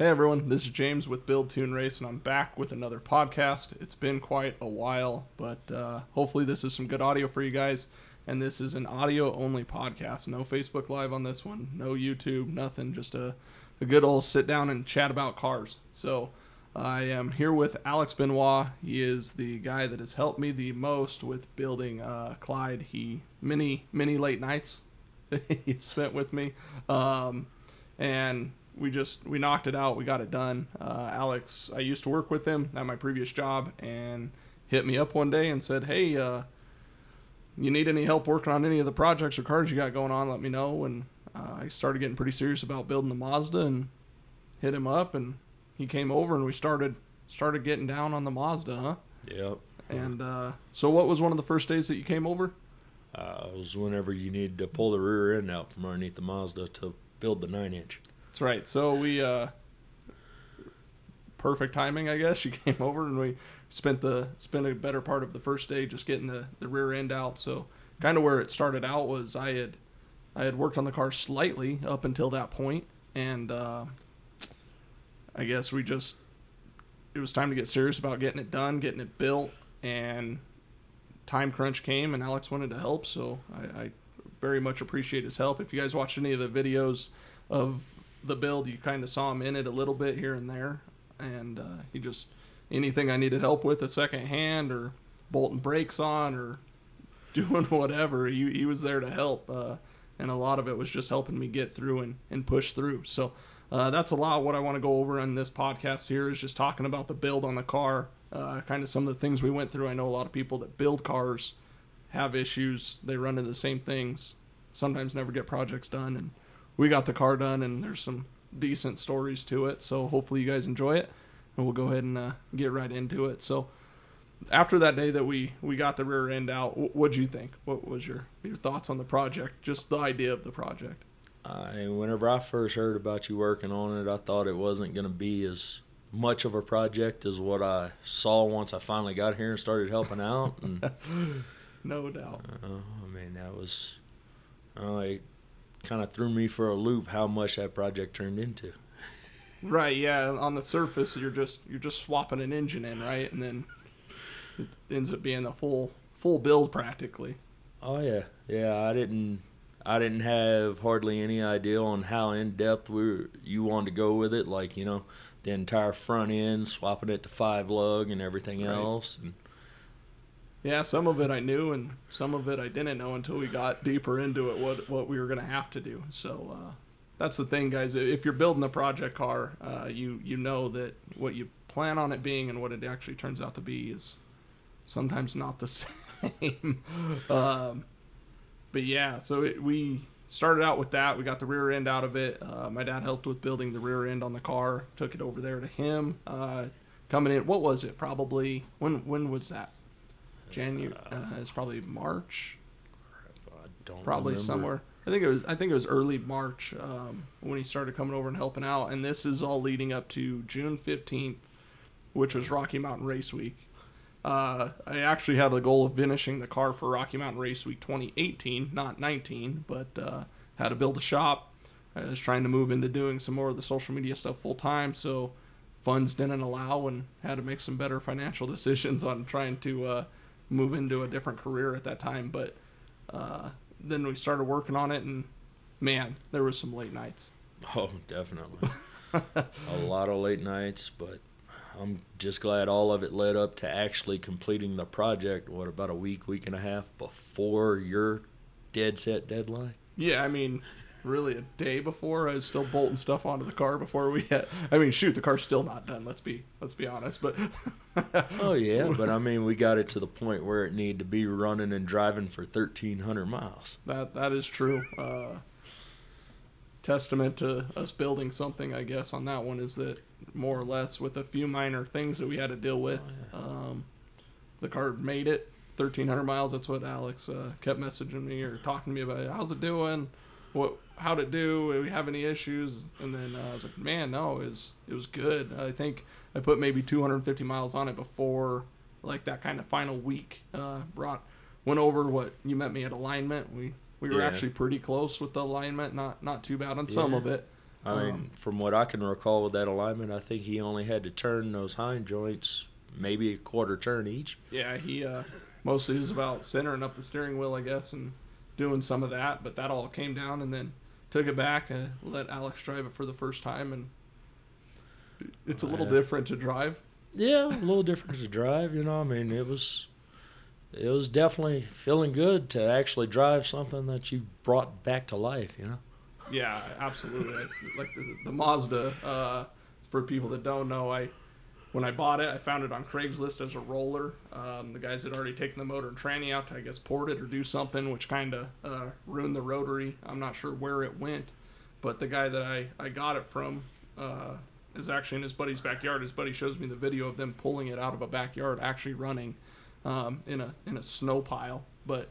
Hey everyone, this is James with Build Tune Race, and I'm back with another podcast. It's been quite a while, but uh, hopefully this is some good audio for you guys. And this is an audio only podcast. No Facebook Live on this one, no YouTube, nothing. Just a, a good old sit down and chat about cars. So I am here with Alex Benoit. He is the guy that has helped me the most with building uh, Clyde. He many many late nights he spent with me, um, and we just we knocked it out. We got it done. Uh, Alex, I used to work with him at my previous job, and hit me up one day and said, "Hey, uh, you need any help working on any of the projects or cars you got going on? Let me know." And uh, I started getting pretty serious about building the Mazda, and hit him up, and he came over, and we started started getting down on the Mazda, huh? Yep. And uh, so, what was one of the first days that you came over? Uh, it was whenever you needed to pull the rear end out from underneath the Mazda to build the nine inch. That's right. So we uh perfect timing, I guess. You came over and we spent the spent a better part of the first day just getting the, the rear end out. So kind of where it started out was I had I had worked on the car slightly up until that point and uh I guess we just it was time to get serious about getting it done, getting it built and time crunch came and Alex wanted to help, so I, I very much appreciate his help. If you guys watched any of the videos of the build, you kind of saw him in it a little bit here and there, and uh, he just anything I needed help with, a second hand or bolting brakes on or doing whatever, he, he was there to help. Uh, and a lot of it was just helping me get through and, and push through. So uh, that's a lot what I want to go over in this podcast here is just talking about the build on the car, uh, kind of some of the things we went through. I know a lot of people that build cars have issues. They run into the same things, sometimes never get projects done. And we got the car done, and there's some decent stories to it. So hopefully you guys enjoy it, and we'll go ahead and uh, get right into it. So after that day that we we got the rear end out, wh- what'd you think? What was your your thoughts on the project? Just the idea of the project. I, whenever I first heard about you working on it, I thought it wasn't going to be as much of a project as what I saw once I finally got here and started helping out. And No doubt. uh, I mean, that was, uh, it kind of threw me for a loop how much that project turned into. Right, yeah. On the surface, you're just you're just swapping an engine in, right, and then it ends up being a full full build practically. Oh yeah, yeah. I didn't, I didn't have hardly any idea on how in depth we were, you wanted to go with it. Like you know, the entire front end, swapping it to five lug and everything Right. else. And Yeah, some of it I knew, and some of it I didn't know until we got deeper into it. What what we were gonna have to do. So uh, that's the thing, guys. If you're building a project car, uh, you you know that what you plan on it being and what it actually turns out to be is sometimes not the same. um, but yeah, so it, we started out with that. We got the rear end out of it. Uh, my dad helped with building the rear end on the car. Took it over there to him. Uh, coming in, what was it? Probably when when was that? January. Uh, it's probably March. I don't Probably remember. somewhere. I think it was. I think it was early March um, when he started coming over and helping out. And this is all leading up to June fifteenth, which was Rocky Mountain Race Week. Uh, I actually had the goal of finishing the car for Rocky Mountain Race Week 2018, not 19, but uh, had to build a shop. I was trying to move into doing some more of the social media stuff full time, so funds didn't allow, and had to make some better financial decisions on trying to uh, move into a different career at that time. But uh, then we started working on it, and man, there was some late nights. Oh, definitely. a lot of late nights, but I'm just glad all of it led up to actually completing the project. What about a week, week and a half before your dead set deadline? Yeah, I mean, really a day before I was still bolting stuff onto the car before we had. I mean, shoot, the car's still not done. Let's be let's be honest, but Oh yeah, but I mean, we got it to the point where it needed to be running and driving for 1,300 miles. that that is true. Uh, testament to us building something, I guess, on that one is that more or less with a few minor things that we had to deal with, um, the car made it 1,300 miles. That's what Alex uh, kept messaging me or talking to me about. How's it doing? What how'd it do? We have any issues? And then uh, I was like, man, no, it was it was good. I think I put maybe 250 miles on it before like that kind of final week. Uh, brought went over what you met me at alignment. We we were Yeah. actually pretty close with the alignment. Not not too bad on some of it. I mean, Um, from what I can recall with that alignment, I think he only had to turn those heim joints maybe a quarter turn each. Yeah, he uh, mostly was about centering up the steering wheel, I guess, and doing some of that. But that all came down, and then took it back and let Alex drive it for the first time, and it's a little Yeah. different to drive. Yeah, a little different to drive. You know, I mean, it was it was definitely feeling good to actually drive something that you brought back to life. You know. Yeah, absolutely. Like the, the Mazda. Uh, for people that don't know, I when I bought it, I found it on Craigslist as a roller. Um, the guys had already taken the motor and tranny out to, I guess, port it or do something, which kind of uh, ruined the rotary. I'm not sure where it went, but the guy that I, I got it from uh, is actually in his buddy's backyard. His buddy shows me the video of them pulling it out of a backyard, actually running um, in a in a snow pile. But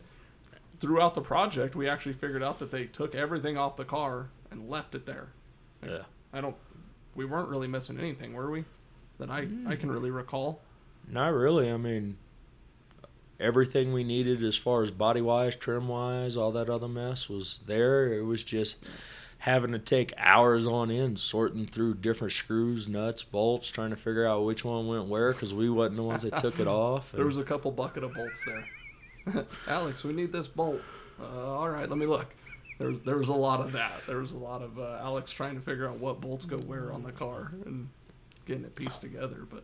throughout the project, we actually figured out that they took everything off the car and left it there. Yeah. I don't. We weren't really missing anything, were we? That I I can really recall. Not really. I mean, everything we needed as far as body wise, trim wise, all that other mess was there. It was just having to take hours on end sorting through different screws, nuts, bolts, trying to figure out which one went where because we wasn't the ones that took it off. There was a couple bucket of bolts there. Alex, we need this bolt. Uh, all right, let me look. There was there was a lot of that. There was a lot of uh, Alex trying to figure out what bolts go where on the car and getting it pieced together. But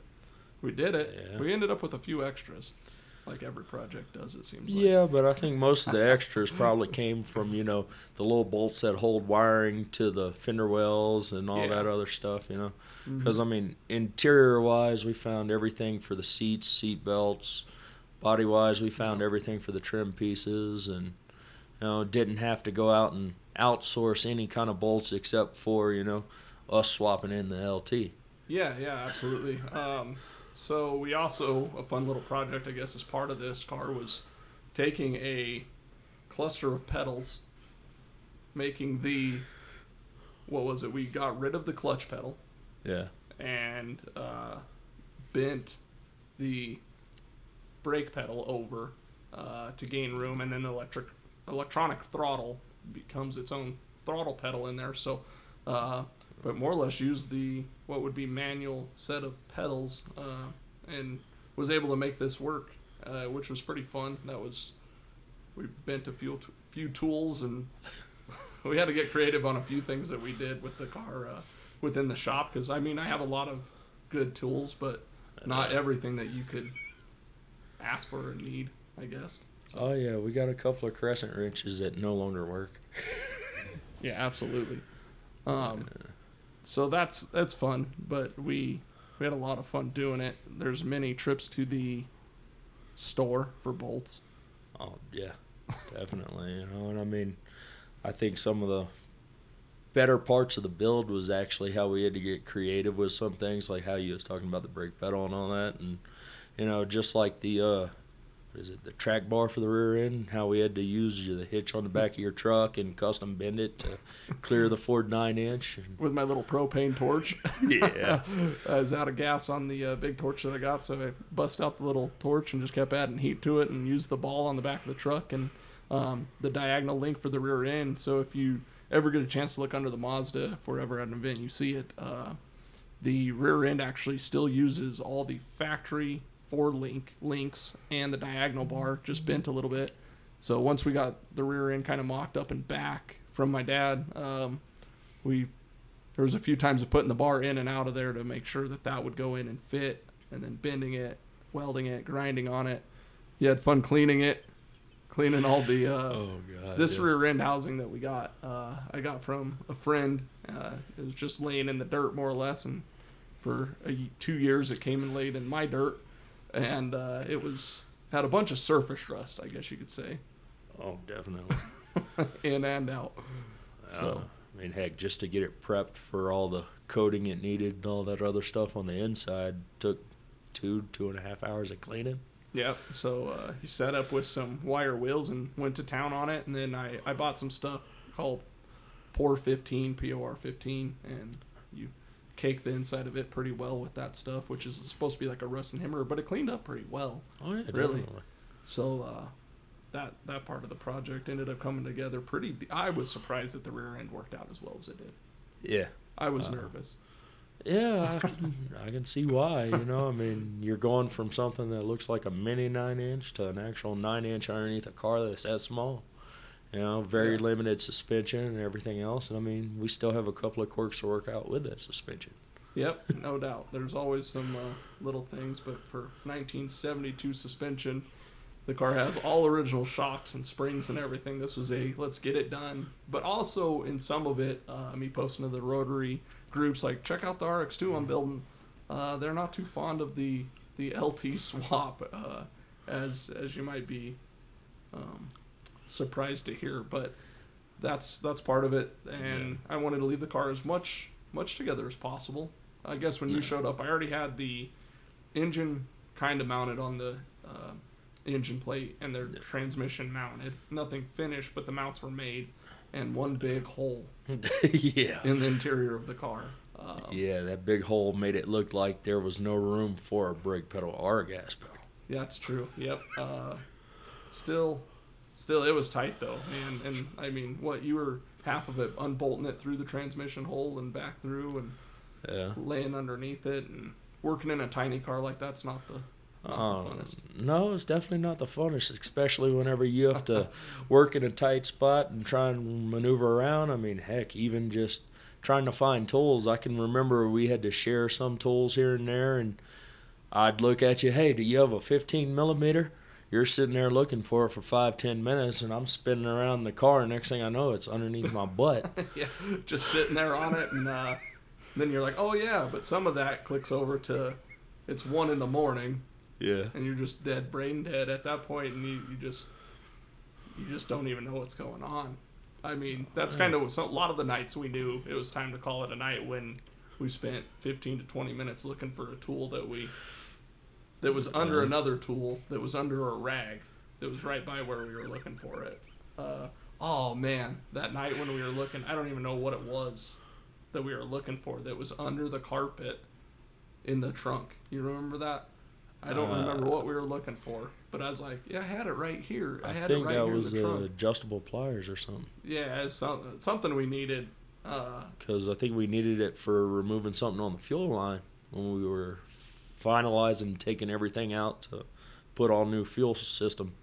we did it. Yeah. We ended up with a few extras, like every project does. It seems. like. Yeah, but I think most of the extras probably came from you know the little bolts that hold wiring to the fender wells and all Yeah. that other stuff. You know, mm-hmm. because I mean interior wise, we found everything for the seats, seat belts. Body wise, we found everything for the trim pieces, and you know didn't have to go out and outsource any kind of bolts except for you know us swapping in the LT. Yeah, yeah, absolutely. Um, so we also a fun little project, I guess, as part of this car was taking a cluster of pedals, making the what was it? We got rid of the clutch pedal Yeah, and uh, bent the brake pedal over uh, to gain room, and then the electric electronic throttle becomes its own throttle pedal in there. So, uh, but more or less use the what would be manual set of pedals, uh, and was able to make this work, uh, which was pretty fun. That was we bent a few few tools and we had to get creative on a few things that we did with the car uh, within the shop because I mean I have a lot of good tools, but not everything that you could ask for or need. I guess. So, oh yeah, we got a couple of crescent wrenches that no longer work. yeah, absolutely. Um, so that's that's fun, but we we had a lot of fun doing it. There's many trips to the store for bolts. Oh yeah, definitely. You know, and I mean, I think some of the better parts of the build was actually how we had to get creative with some things, like how you was talking about the brake pedal and all that, and you know, just like the uh, is it, the track bar for the rear end, how we had to use the hitch on the back of your truck and custom bend it to clear the Ford nine inch. And, with my little propane torch. Yeah. I was out of gas on the uh, big torch that I got, so I bust out the little torch and just kept adding heat to it and used the ball on the back of the truck and um, the diagonal link for the rear end. So if you ever get a chance to look under the Mazda, if we're ever at an event, you see it. Uh, the rear end actually still uses all the factory Ford link links and the diagonal bar just bent a little bit. So once we got the rear end kind of mocked up and back from my dad, um, we there was a few times of putting the bar in and out of there to make sure that that would go in and fit, and then bending it, welding it, grinding on it. You had fun cleaning it, cleaning all the. Uh, oh god. this yeah. rear end housing that we got, uh, I got from a friend. Uh, it was just laying in the dirt more or less, and for a, two years it came and laid in my dirt, and uh, it was had a bunch of surface rust, I guess you could say, Oh, definitely. in and out. So, I mean, heck, just to get it prepped for all the coating it needed and all that other stuff on the inside took two, two and a half hours of cleaning. Yep. So uh, he set up with some wire wheels and went to town on it, and then I, I bought some stuff called POR 15, POR 15, and cake the inside of it pretty well with that stuff, which is supposed to be like a rust and hammer, but it cleaned up pretty well. Oh yeah, Really? definitely. So uh, that that part of the project ended up coming together pretty. I was surprised that the rear end worked out as well as it did. Yeah. I was Uh, nervous. Yeah, I can, I can see why. You know, I mean, you're going from something that looks like a mini nine inch to an actual nine inch underneath a car that's that small. You know, very Yeah. limited suspension and everything else. And I mean, we still have a couple of quirks to work out with that suspension. Yep, no doubt. There's always some uh, little things, but for 1972 suspension, the car has all original shocks and springs and everything. This was a let's get it done. But also in some of it, uh, me posting to the Rotary groups like check out the RX2 I'm building. Uh, they're not too fond of the the LT swap, uh, as as you might be um, surprised to hear. But that's that's part of it, and I wanted to leave the car as much much together as possible. I guess when you Yeah. showed up, I already had the engine kind of mounted on the uh, engine plate and their Yeah. transmission mounted. Nothing finished, but the mounts were made, and one big hole yeah. in the interior of the car. Um, Yeah, that big hole made it look like there was no room for a brake pedal or a gas pedal. Yeah, that's true. Yep. Uh, still, still, it was tight though, and and I mean, what you were half of it unbolting it through the transmission hole and back through and Yeah. laying underneath it and working in a tiny car like that's not the not Um, funnest. no, it's definitely not the funnest, especially whenever you have to work in a tight spot and try and maneuver around. I mean, heck, even just trying to find tools. I can remember we had to share some tools here and there, and I'd look at you, hey, do you have a 15 millimeter? You're sitting there looking for it for five, ten minutes, and I'm spinning around the car. And next thing I know, it's underneath my butt. yeah, just sitting there on it, and uh, then you're like, oh yeah, but some of that clicks over to it's one in the morning, Yeah. and you're just dead, brain dead at that point, and you, you just you just don't even know what's going on. I mean, that's kind of so, a lot of the nights we knew it was time to call it a night when we spent 15 to 20 minutes looking for a tool that we that was under another tool that was under a rag that was right by where we were looking for it. Uh, oh man, that night when we were looking, I don't even know what it was that we were looking for that was under the carpet in the trunk. You remember that? I don't Uh, remember what we were looking for, but I was like, yeah, I had it right here. I, I, had think it right that here was in the uh, trunk. adjustable pliers or something. Yeah, it's some, something we needed. Uh, because I think we needed it for removing something on the fuel line when we were finalizing taking everything out to put all new fuel system.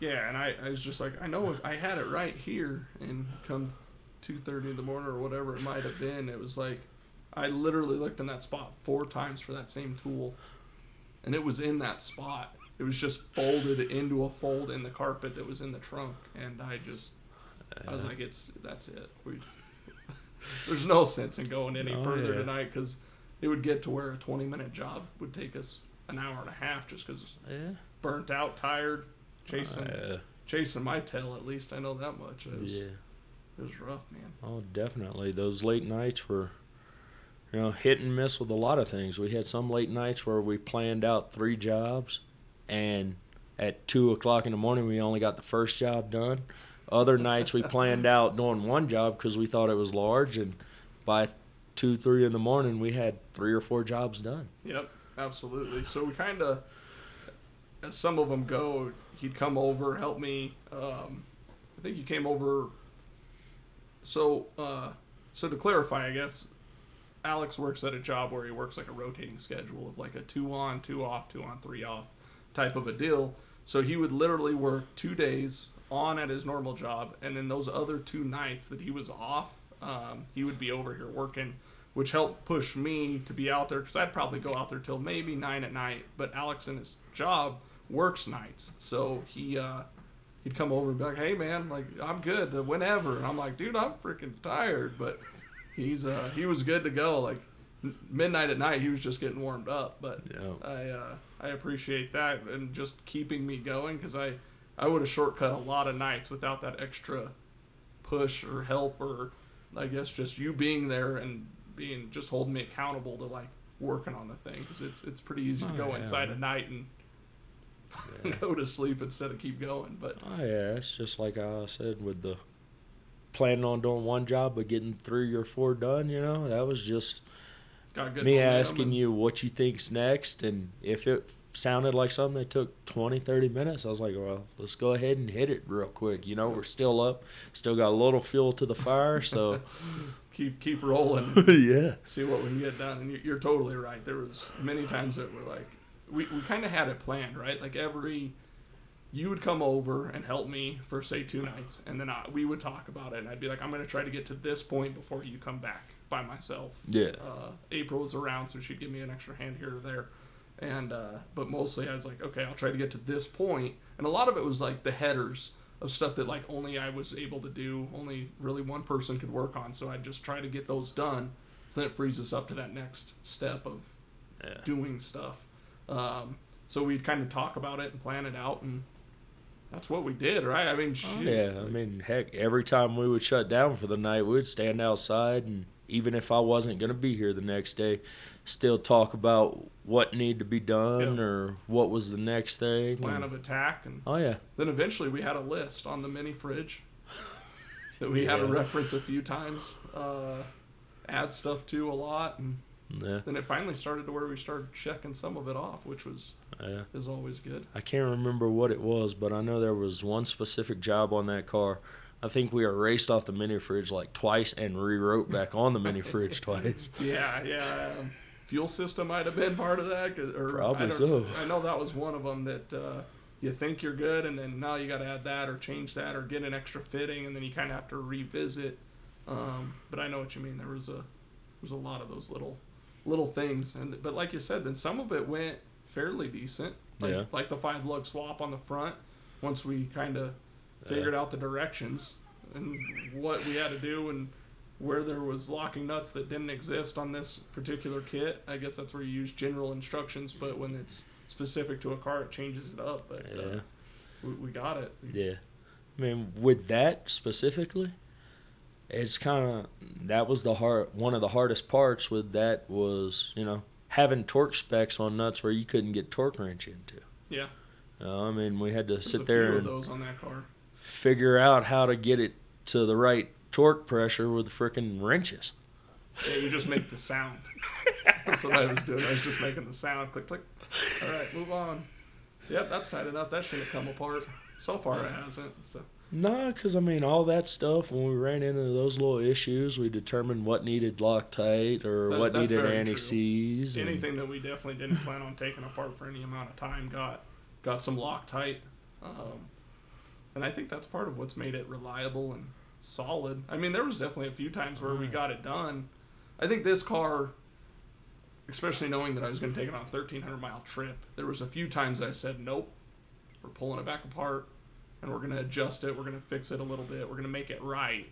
yeah, and I, I was just like, I know if I had it right here, and come two thirty in the morning or whatever it might have been, it was like I literally looked in that spot four times for that same tool, and it was in that spot. It was just folded into a fold in the carpet that was in the trunk, and I just I was like, it's that's it. We, there's no sense in going any Oh, further yeah. tonight because it would get to where a 20 minute job would take us an hour and a half just because yeah, burnt out, tired, chasing Uh, chasing my tail. At least I know that much. It was, yeah. it was rough, man. Oh, definitely. Those late nights were, you know, hit and miss with a lot of things. We had some late nights where we planned out three jobs, and at two o'clock in the morning we only got the first job done. Other nights we planned out doing one job because we thought it was large, and by two, three in the morning we had three or four jobs done. Yep, absolutely. So we kind of, as some of them go, he'd come over, help me. Um, I think he came over. So, uh, so to clarify, I guess Alex works at a job where he works like a rotating schedule of like a two on, two off, two on, three off type of a deal. So he would literally work two days on at his normal job, and then those other two nights that he was off, um, he would be over here working, which helped push me to be out there because I'd probably go out there till maybe nine at night. But Alex in his job works nights, so he uh, he'd come over and be like, "Hey man, like I'm good to whenever," and I'm like, "Dude, I'm freaking tired," but he's uh, he was good to go. Like midnight at night, he was just getting warmed up, but. Yeah. I uh, I appreciate that and just keeping me going because I I would have shortcut a lot of nights without that extra push or help or I guess just you being there and being just holding me accountable to like working on the thing because it's it's pretty easy to Oh, go yeah, inside man. at night and Yeah. go to sleep instead of keep going. But Oh yeah, it's just like I said with the planning on doing one job but getting three or four done. You know, that was just got good me asking and- you what you think's next and if it sounded like something that took 20 30 minutes i was like well let's go ahead and hit it real quick you know we're still up still got a little fuel to the fire so keep keep rolling. yeah. see what we can get done. And you're, you're totally right. There was many times that we're like, we, we kind of had it planned, right? Like every, you would come over and help me for say two nights, and then I, we would talk about it, and I'd be like, I'm gonna try to get to this point before you come back by myself. Yeah. Uh, April was around, so she'd give me an extra hand here or there. And uh, but mostly I was like, okay, I'll try to get to this point, and a lot of it was like the headers of stuff that like only I was able to do, only really one person could work on. So I'd just try to get those done. So then it frees us up to that next step of Yeah. doing stuff. Um, so we'd kind of talk about it and plan it out, and that's what we did, right? I mean, Oh, shoot. yeah, I mean, heck, every time we would shut down for the night, we would stand outside, and even if I wasn't going to be here the next day, still talk about what needed to be done Yeah. or what was the next thing. plan and- of attack, and oh, yeah. then eventually we had a list on the mini fridge that we had to Yeah. reference a few times, uh, add stuff to a lot, and Yeah. then it finally started to where we started checking some of it off, which was Yeah. is always good. I can't remember what it was, but I know there was one specific job on that car. I think we erased off the mini fridge like twice and rewrote back on the mini fridge twice. Yeah, yeah. Um, fuel system might have been part of that, 'cause- or Probably I so. I know that was one of them that uh, you think you're good, and then now you got to add that or change that or get an extra fitting, and then you kind of have to revisit. Um, but I know what you mean. There was a there was a lot of those little little things, and but like you said, then some of it went fairly decent. Like, Yeah. Like the five lug swap on the front. Once we kind of figured out the directions and what we had to do and where there was locking nuts that didn't exist on this particular kit. I guess that's where you use general instructions, but when it's specific to a car, it changes it up. But Yeah. uh, we, we got it. Yeah. I mean, with that specifically, it's kind of that was the hard one of the hardest parts with that was, you know, having torque specs on nuts where you couldn't get torque wrench into. Yeah. Uh, I mean, we had to There's sit there and those on that car. Figure out how to get it to the right torque pressure with the frickin' wrenches. Yeah, you just make the sound. That's what I was doing. I was just making the sound. Click, click. All right, move on. Yep, that's tight enough. That shouldn't come apart. So far, it hasn't. So No, because I mean, all that stuff, when we ran into those little issues, we determined what needed Loctite or That- what needed anti seize. anything that we definitely didn't plan on taking apart for any amount of time got got some Loctite. Um, and I think that's part of what's made it reliable and solid. I mean, there was definitely a few times where we mm. got it done. I think this car, especially knowing that I was going to take it on a 1,300 mile trip, there was a few times I said, nope, we're pulling it back apart and we're going to adjust it. We're going to fix it a little bit. We're going to make it right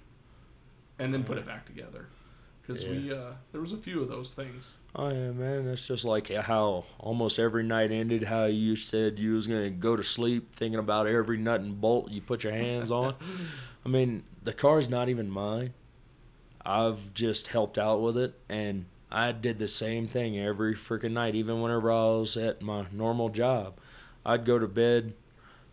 and then put it mm. back together. Because Yeah. we, uh, there was a few of those things. Oh yeah, man. That's just like how almost every night ended. How you said you was gonna go to sleep thinking about every nut and bolt you put your hands on. I mean, the car's not even mine. I've just helped out with it, and I did the same thing every freaking night. Even whenever I was at my normal job, I'd go to bed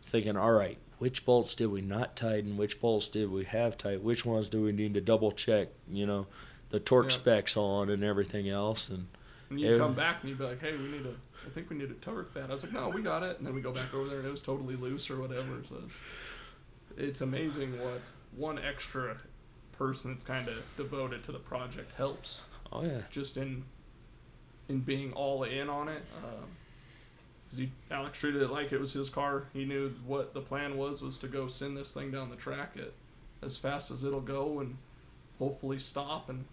thinking, "All right, which bolts did we not tighten? Which bolts did we have tight? Which ones do we need to double check? You know." The torque Yeah. specs on and everything else, and And Yeah. come back and you'd be like, "Hey, we need to. I think we need to torque that." I was like, "No, we got it." And then we go back over there and it was totally loose or whatever. So it's, it's amazing what one extra person that's kind of devoted to the project helps oh yeah, just in in being all in on it. Um 'cause he Alex treated it like it was his car. He knew what the plan was was to go send this thing down the track at as fast as it'll go and hopefully stop and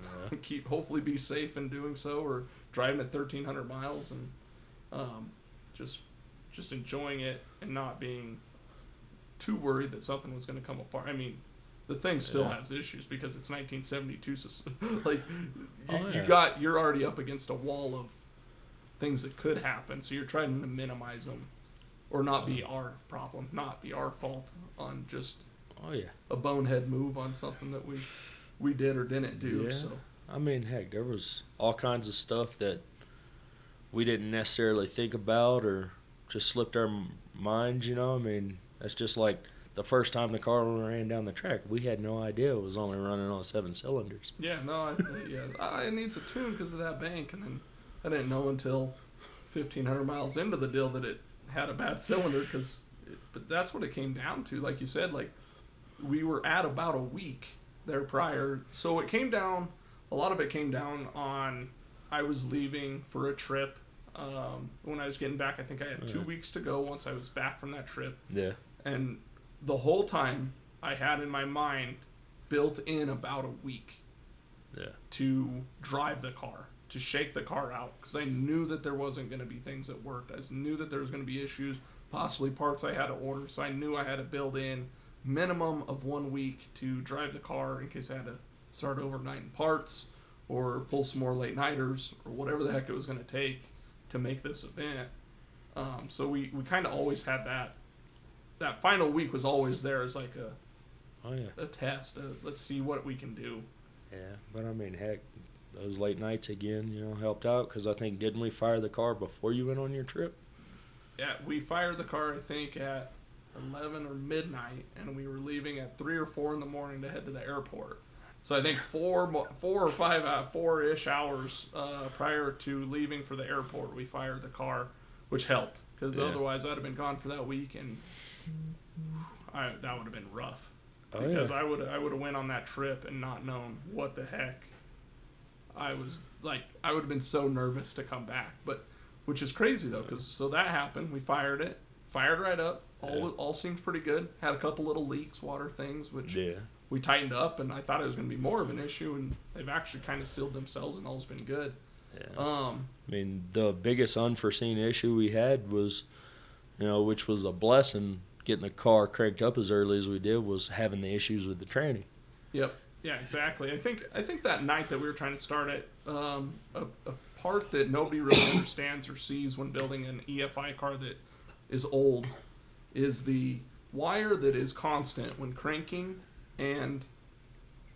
keep hopefully be safe in doing so or driving at 1300 miles and um, just just enjoying it and not being too worried that something was going to come apart i mean the thing still Yeah. has issues because it's 1972 so like you, Oh, you got you're already up against a wall of things that could happen so you're trying to minimize them or not be our problem not be our fault on just oh yeah. a bonehead move on something that we we did or didn't do. Yeah. So I mean, heck, there was all kinds of stuff that we didn't necessarily think about or just slipped our minds. You know, I mean, that's just like the first time the car ran down the track. We had no idea it was only running on seven cylinders. yeah, no, I, uh, yeah, I, it needs a tune because of that bank, and then I didn't know until fifteen hundred miles into the deal that it had a bad cylinder because. But that's what it came down to. Like you said, like we were at about a week there prior. So it came down. A lot of it came down on I was leaving for a trip. Um, when I was getting back, I think I had two Right. weeks to go once I was back from that trip. Yeah. And the whole time I had in my mind built in about a week Yeah. to drive the car, to shake the car out, because I knew that there wasn't going to be things that worked. I just knew that there was going to be issues, possibly parts I had to order. So I knew I had to build in minimum of one week to drive the car in case I had to start overnight in parts or pull some more late nighters or whatever the heck it was going to take to make this event. Um, so we, we kind of always had that. That final week was always there as like a, Oh yeah. a test. Uh let's see what we can do. Yeah, but I mean, heck, those late nights again, you know, helped out because I think didn't we fire the car before you went on your trip? Yeah, we fired the car I think at eleven or midnight, and we were leaving at three or four in the morning to head to the airport. So I think four, four or five, uh, four-ish hours uh, prior to leaving for the airport, we fired the car, which helped because Yeah. otherwise I'd have been gone for that week, and I, that would have been rough. Oh because yeah. I would I would have went on that trip and not known what the heck I was like. I would have been so nervous to come back, but which is crazy though, because so that happened. We fired it, fired right up. All Yeah. all seemed pretty good. Had a couple little leaks, water things, which yeah. we tightened up, and I thought it was going to be more of an issue, and they've actually kind of sealed themselves, and all's been good. Yeah. Um, I mean, the biggest unforeseen issue we had was, you know, which was a blessing, getting the car cranked up as early as we did, was having the issues with the tranny. Yep. Yeah, exactly. I think I think that night that we were trying to start it, um, a, a part that nobody really understands or sees when building an EFI car that is old is the wire that is constant when cranking and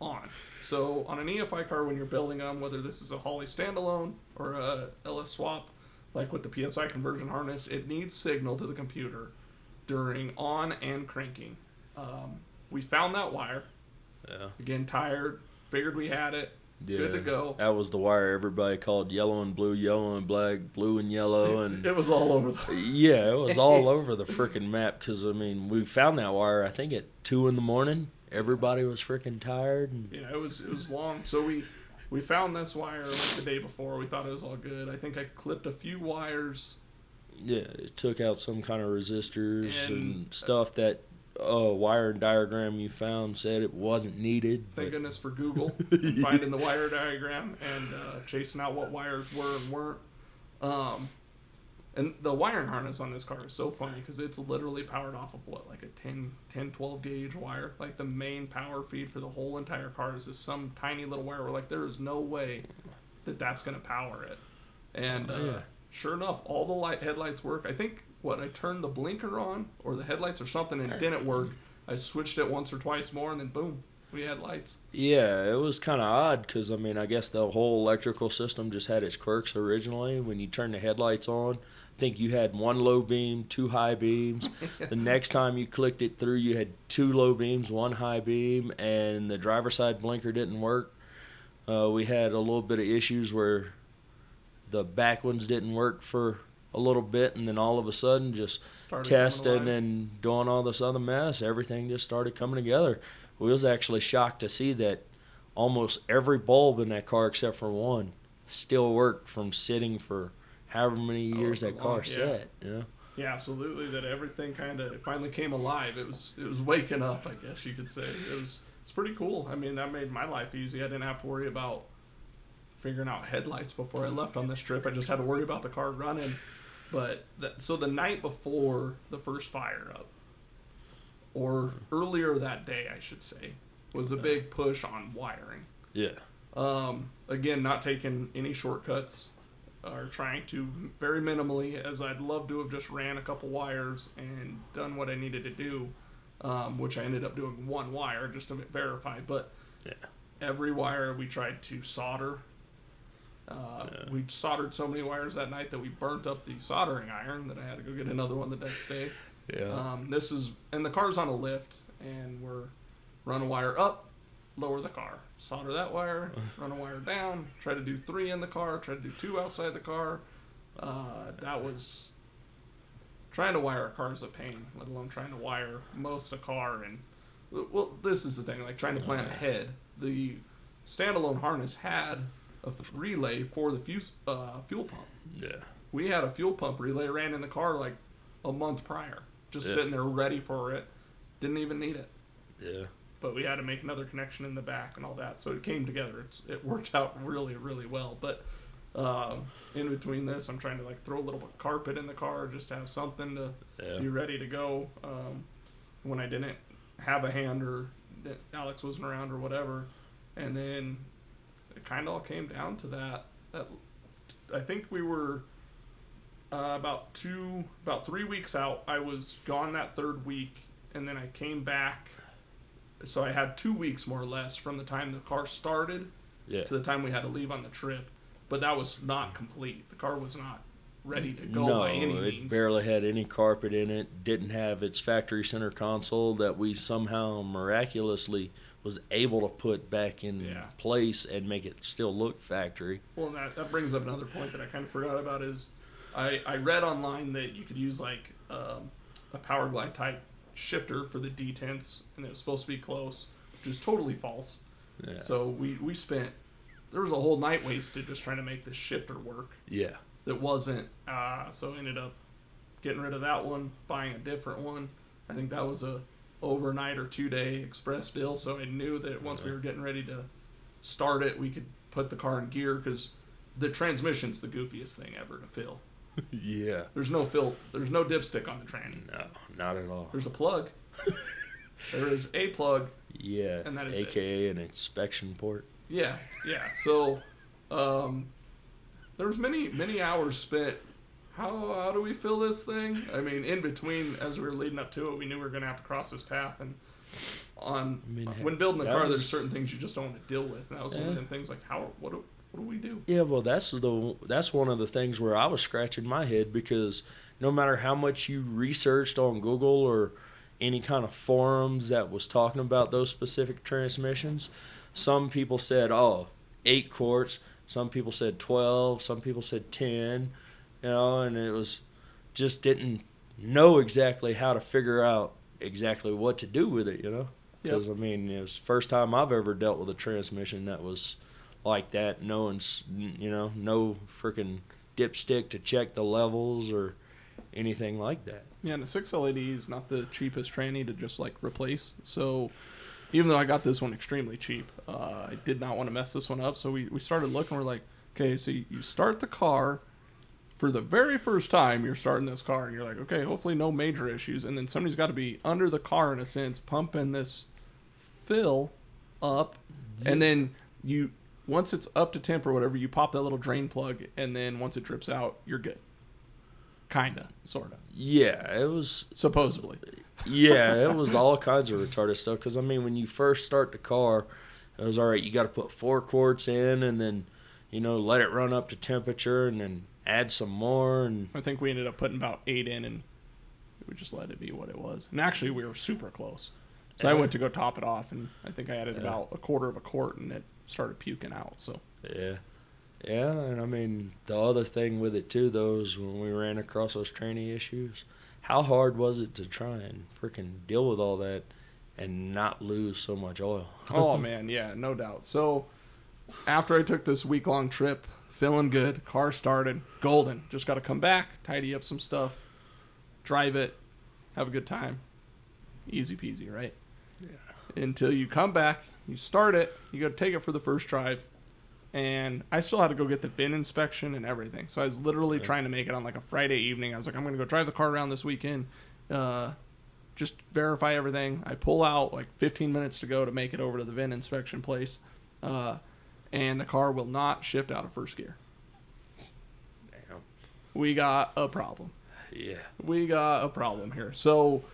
on. So on an EFI car, when you're building them, whether this is a Holley standalone or a LS swap, like with the PSI conversion harness, it needs signal to the computer during on and cranking. Um, we found that wire. Yeah. Again, tired. Figured we had it. Yeah. Good to go. That was the wire everybody called yellow and blue, yellow and black, blue and yellow, and It was all over the. yeah, it was all over the freaking map. Because I mean, we found that wire. I think at two in the morning. Everybody was freaking tired. And, Yeah, it was it was long. So we we found this wire like the day before. We thought it was all good. I think I clipped a few wires. Yeah, it took out some kind of resistors and, And- stuff that uh, wire diagram you found said it wasn't needed. Thank but- goodness for Google finding the wire diagram and uh, chasing out what wires were and weren't. Um, and the wiring harness on this car is so funny because it's literally powered off of what, like a 10, 10, 12 gauge wire. Like the main power feed for the whole entire car is just some tiny little wire. We're like, there is no way that that's going to power it. And uh, Oh, yeah. sure enough, all the light headlights work. I think what I turned the blinker on or the headlights or something and it didn't work. I switched it once or twice more and then boom, we had lights. Yeah, it was kind of odd because I mean, I guess the whole electrical system just had its quirks originally. When you turn the headlights on, I think you had one low beam, two high beams. the next time you clicked it through, you had two low beams, one high beam, and the driver side blinker didn't work. Uh, we had a little bit of issues where the back ones didn't work for a little bit, and then all of a sudden, just Started testing and doing all this other mess, everything just started coming together. We was actually shocked to see that almost every bulb in that car except for one still worked from sitting for however many Oh, years that car long, yeah. sat. You know? Yeah, absolutely. That everything kind of finally came alive. It was it was waking up, I guess you could say. It was it's pretty cool. I mean, that made my life easy. I didn't have to worry about figuring out headlights before I left on this trip. I just had to worry about the car running. But that, so the night before the first fire up, or earlier that day, I should say, was a big push on wiring. Yeah. Um, again, not taking any shortcuts or trying to very minimally, as I'd love to have just ran a couple wires and done what I needed to do, um, which I ended up doing one wire just to verify. But Yeah. every wire we tried to solder. Uh, Yeah. We soldered so many wires that night that we burnt up the soldering iron that I had to go get another one the next day. Yeah. Um, this is and the car's on a lift, and we're run a wire up, lower the car, solder that wire, run a wire down, try to do three in the car, try to do two outside the car. Uh, that was trying to wire a car is a pain, let alone trying to wire most a car. And Well, this is the thing. Like trying to plan ahead. The standalone harness had relay for the fuse, uh, fuel pump. Yeah. We had a fuel pump relay ran in the car like a month prior, just Yeah. sitting there ready for it. Didn't even need it. Yeah. but we had to make another connection in the back and all that. So it came together. It's, it worked out really, really well. But um, in between this, I'm trying to like throw a little bit of carpet in the car just to have something to Yeah. be ready to go. Um, when I didn't have a hand or Alex wasn't around or whatever, and then it kind of all came down to that. That I think we were uh, about two, about three weeks out. I was gone that third week, and then I came back. So I had two weeks more or less from the time the car started Yeah. to the time we had to leave on the trip. But that was not complete. The car was not ready to go no, by any means. it barely had any carpet in it. Didn't have its factory center console that we somehow miraculously was able to put back in Yeah. place and make it still look factory. Well, that, that brings up another point that I kind of forgot about is I, I read online that you could use like um, a power glide type shifter for the detents and it was supposed to be close, which is totally false. Yeah. So we, we spent there was a whole night wasted just trying to make this shifter work yeah. that wasn't uh, so ended up getting rid of that one, buying a different one. I think that was a overnight or two day express deal. So I knew that once we were getting ready to start it, we could put the car in gear because the transmission's the goofiest thing ever to fill. yeah. There's no fill. There's no dipstick on the tranny. No, not at all. There's a plug. there is a plug. Yeah. And that is it. AKA an inspection port. Yeah, yeah. So um, there was many many hours spent. How how do we fill this thing? I mean, in between as we were leading up to it, we knew we were going to have to cross this path and. On I mean, when building the car, was- there's certain things you just don't want to deal with, and that was one of Yeah. them things like how what do, what do we do? Yeah, well, that's the that's one of the things where I was scratching my head because no matter how much you researched on Google or any kind of forums that was talking about those specific transmissions, some people said, "Oh, eight quarts." Some people said twelve. Some people said ten. You know, and it was just didn't know exactly how to figure out exactly what to do with it. You know, because I mean, it was the first time I've ever dealt with a transmission that was like that. No one's, you know, no freaking dipstick to check the levels or anything like that. Yeah, and a 6L80 is not the cheapest tranny to just like replace. So even though I got this one extremely cheap, uh, I did not want to mess this one up. So we, we started looking. We're like, okay, so you start the car for the very first time. You're starting this car, and you're like, okay, hopefully no major issues. And then somebody's got to be under the car in a sense, pumping this fill up, and then you once it's up to temp or whatever, you pop that little drain plug, and then once it drips out, you're good. Kinda, sorta, Yeah, it was. supposedly. Yeah, it was all kinds of retarded stuff. Because I mean, when you first start the car, it was all right. You got to put four quarts in, and then, you know, let it run up to temperature, and then add some more, and I think we ended up putting about eight in, and we just let it be what it was. And actually, we were super close. So I went to go top it off, and I think I added Yeah. about a quarter of a quart, and it started puking out. So Yeah. Yeah, and I mean the other thing with it too though is when we ran across those training issues, how hard was it to try and freaking deal with all that and not lose so much oil? oh man, yeah, no doubt. So after I took this week long trip, feeling good, car started, golden. Just got to come back, tidy up some stuff, drive it, have a good time. Easy peasy, right? Yeah. Until you come back, you start it, you go take it for the first drive, and I still had to go get the VIN inspection and everything. So I was literally Okay. trying to make it on like a Friday evening. I was like, I'm gonna go drive the car around this weekend. Uh, just verify everything. I pull out like 15 minutes to go to make it over to the VIN inspection place, uh, and the car will not shift out of first gear. Damn. We got a problem. Yeah. We got a problem here. So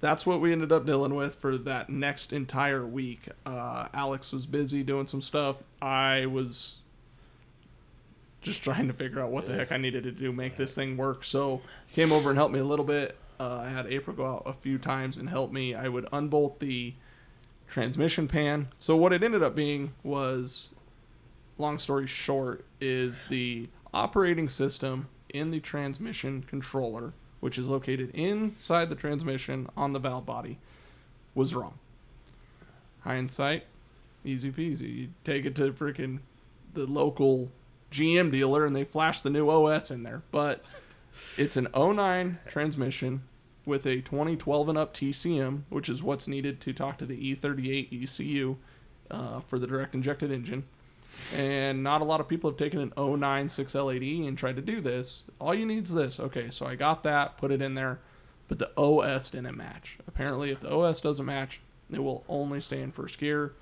that's what we ended up dealing with for that next entire week. Uh, Alex was busy doing some stuff. I was just trying to figure out what the heck I needed to do make this thing work. So came over and helped me a little bit. Uh, I had April go out a few times and help me. I would unbolt the transmission pan. So what it ended up being was, long story short, is the operating system in the transmission controller, which is located inside the transmission on the valve body, was wrong. hindsight, easy peasy. You take it to freaking the local GM dealer and they flash the new OS in there. But it's an 09 transmission with a 2012 and up TCM, which is what's needed to talk to the E38 ECU uh, for the direct injected engine. And not a lot of people have taken an 09 6L80 and tried to do this. All you need is this. Okay, so I got that, put it in there, but the OS didn't match. Apparently, if the OS doesn't match, it will only stay in first gear.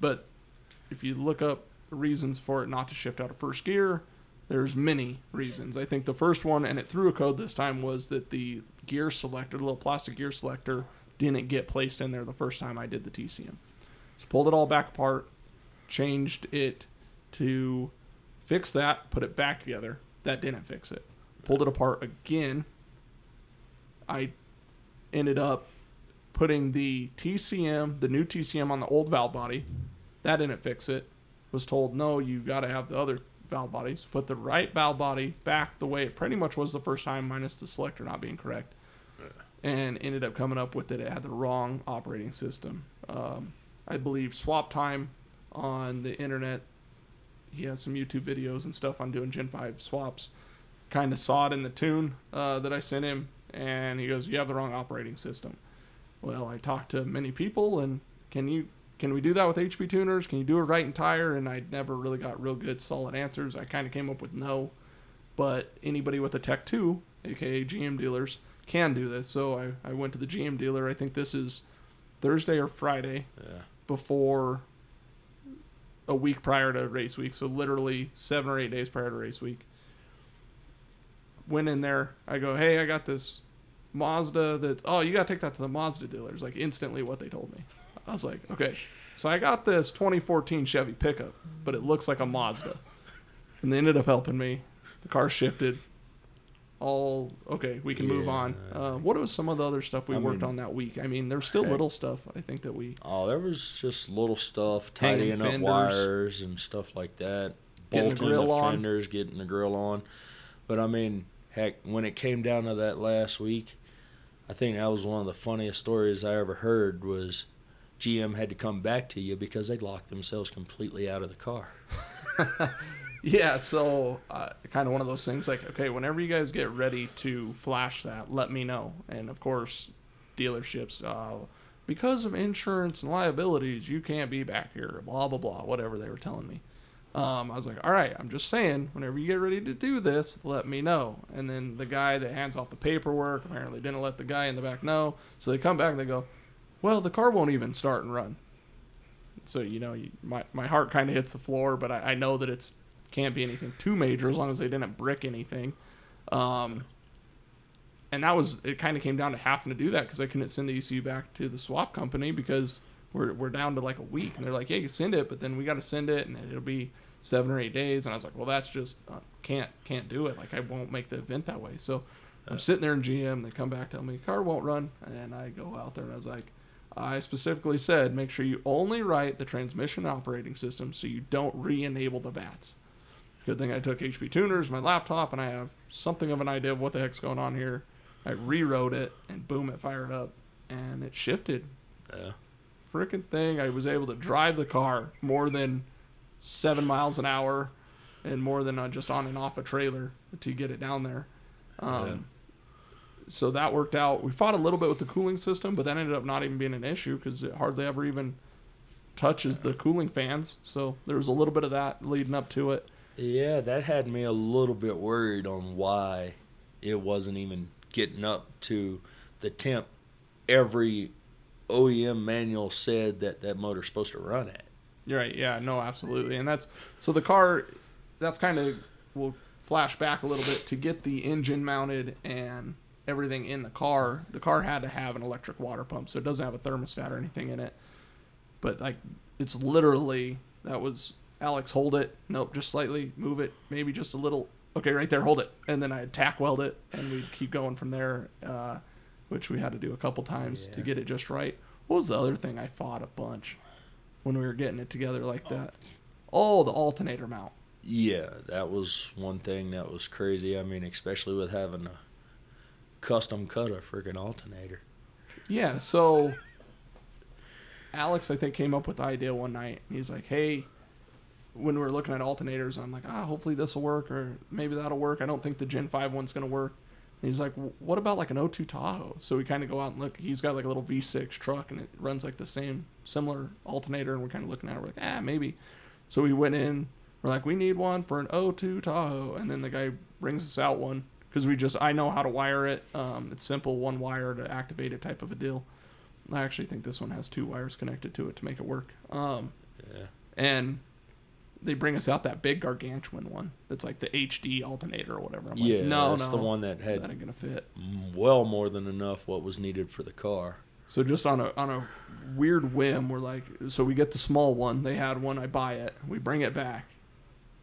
But if you look up reasons for it not to shift out of first gear, there's many reasons. I think the first one, and it threw a code this time, was that the gear selector, the little plastic gear selector, didn't get placed in there the first time I did the TCM. So pulled it all back apart, changed it to fix that, put it back together. That didn't fix it. Pulled it apart again. I ended up putting the TCM, the new TCM on the old valve body. That didn't fix it. Was told, no, you got to have the other valve bodies. Put the right valve body back the way it pretty much was the first time, minus the selector not being correct. And ended up coming up with that it had the wrong operating system. Um, I believe swap time on the internet. He has some YouTube videos and stuff on doing Gen 5 swaps. Kind of saw it in the tune uh, that I sent him, and he goes, "You have the wrong operating system." Well, I talked to many people, and can you can we do that with HP tuners? Can you do it right entire? And I never really got real good solid answers. I kind of came up with no, but anybody with a Tech 2, aka GM dealers, can do this. So I, I went to the GM dealer. I think this is Thursday or Friday Yeah. before a week prior to race week. So literally seven or eight days prior to race week. Went in there. I go, hey, I got this Mazda that, oh, you got to take that to the Mazda dealers. Like instantly what they told me. I was like, okay. So I got this 2014 Chevy pickup, but it looks like a Mazda. And they ended up helping me. The car shifted. All okay, we can move on. Uh, what was some of the other stuff we I worked mean, on that week? I mean, there's still heck. little stuff I think that we Oh, there was just little stuff, tidying up wires and stuff like that. Getting the grill on. fenders, getting the grill on. But I mean, heck, when it came down to that last week, I think that was one of the funniest stories I ever heard. Was GM had to come back to you because they locked themselves completely out of the car. Yeah, so uh, kind of one of those things like, okay, whenever you guys get ready to flash that, let me know. And of course, dealerships, uh, because of insurance and liabilities, you can't be back here, blah, blah, blah, whatever they were telling me. Um, I was like, all right, I'm just saying, whenever you get ready to do this, let me know. And then the guy that hands off the paperwork apparently didn't let the guy in the back know. So they come back and they go, well, the car won't even start and run. So, you know, you, my, my heart kind of hits the floor, but I, I know that it's can't be anything too major as long as they didn't brick anything. Um, and that was it. Kind of came down to having to do that because I couldn't send the ECU back to the swap company because we're we're down to like a week, and they're like, "Yeah, you send it, but then we got to send it, and it'll be seven or eight days." And I was like, "Well, that's just uh, can't can't do it. Like I won't make the event that way." So I'm sitting there in GM. They come back, tell me car won't run, and I go out there and I was like. I specifically said make sure you only write the transmission operating system so you don't re-enable the VATS. Good thing I took HP tuners, my laptop, and I have something of an idea of what the heck's going on here. I rewrote it, and boom, it fired up, and it shifted. Yeah. Freaking thing! I was able to drive the car more than seven miles an hour, and more than uh, just on and off a trailer to get it down there. Um, Yeah. So that worked out. We fought a little bit with the cooling system, but that ended up not even being an issue because it hardly ever even touches the cooling fans. So there was a little bit of that leading up to it. Yeah, that had me a little bit worried on why it wasn't even getting up to the temp every OEM manual said that that motor's supposed to run at. You're right. Yeah. No. Absolutely. And that's so the car. That's kind of we'll flash back a little bit to get the engine mounted and everything in the car. The car had to have an electric water pump, so it doesn't have a thermostat or anything in it. But like, it's literally that was Alex hold it. Nope, just slightly move it, maybe just a little. Okay, right there, hold it, and then I tack weld it, and we'd keep going from there. Uh, which we had to do a couple times to get it just right. What was the other thing I fought a bunch when we were getting it together like that? Oh, the alternator mount. Yeah, that was one thing that was crazy. I mean, especially with having a custom cut a freaking alternator. Yeah, so Alex, I think, came up with the idea one night. He's like, "Hey, when we were looking at alternators, I'm like, ah, hopefully this will work, or maybe that'll work. I don't think the Gen Five one's gonna work." And he's like, "What about like an O2 Tahoe?" So we kind of go out and look. He's got like a little V6 truck, and it runs like the same similar alternator, and we're kind of looking at it. We're like, ah, maybe. So we went in. We're like, we need one for an O2 Tahoe, and then the guy brings us out one because we just I know how to wire it. Um, it's simple, one wire to activate it type of a deal. I actually think this one has two wires connected to it to make it work. Um, Yeah. and they bring us out that big gargantuan one that's like the HD alternator or whatever. I'm like, Yeah, no, that's no, the one that had that ain't gonna fit. well more than enough what was needed for the car. So just on a on a weird whim, we're like, so we get the small one. They had one. I buy it. We bring it back,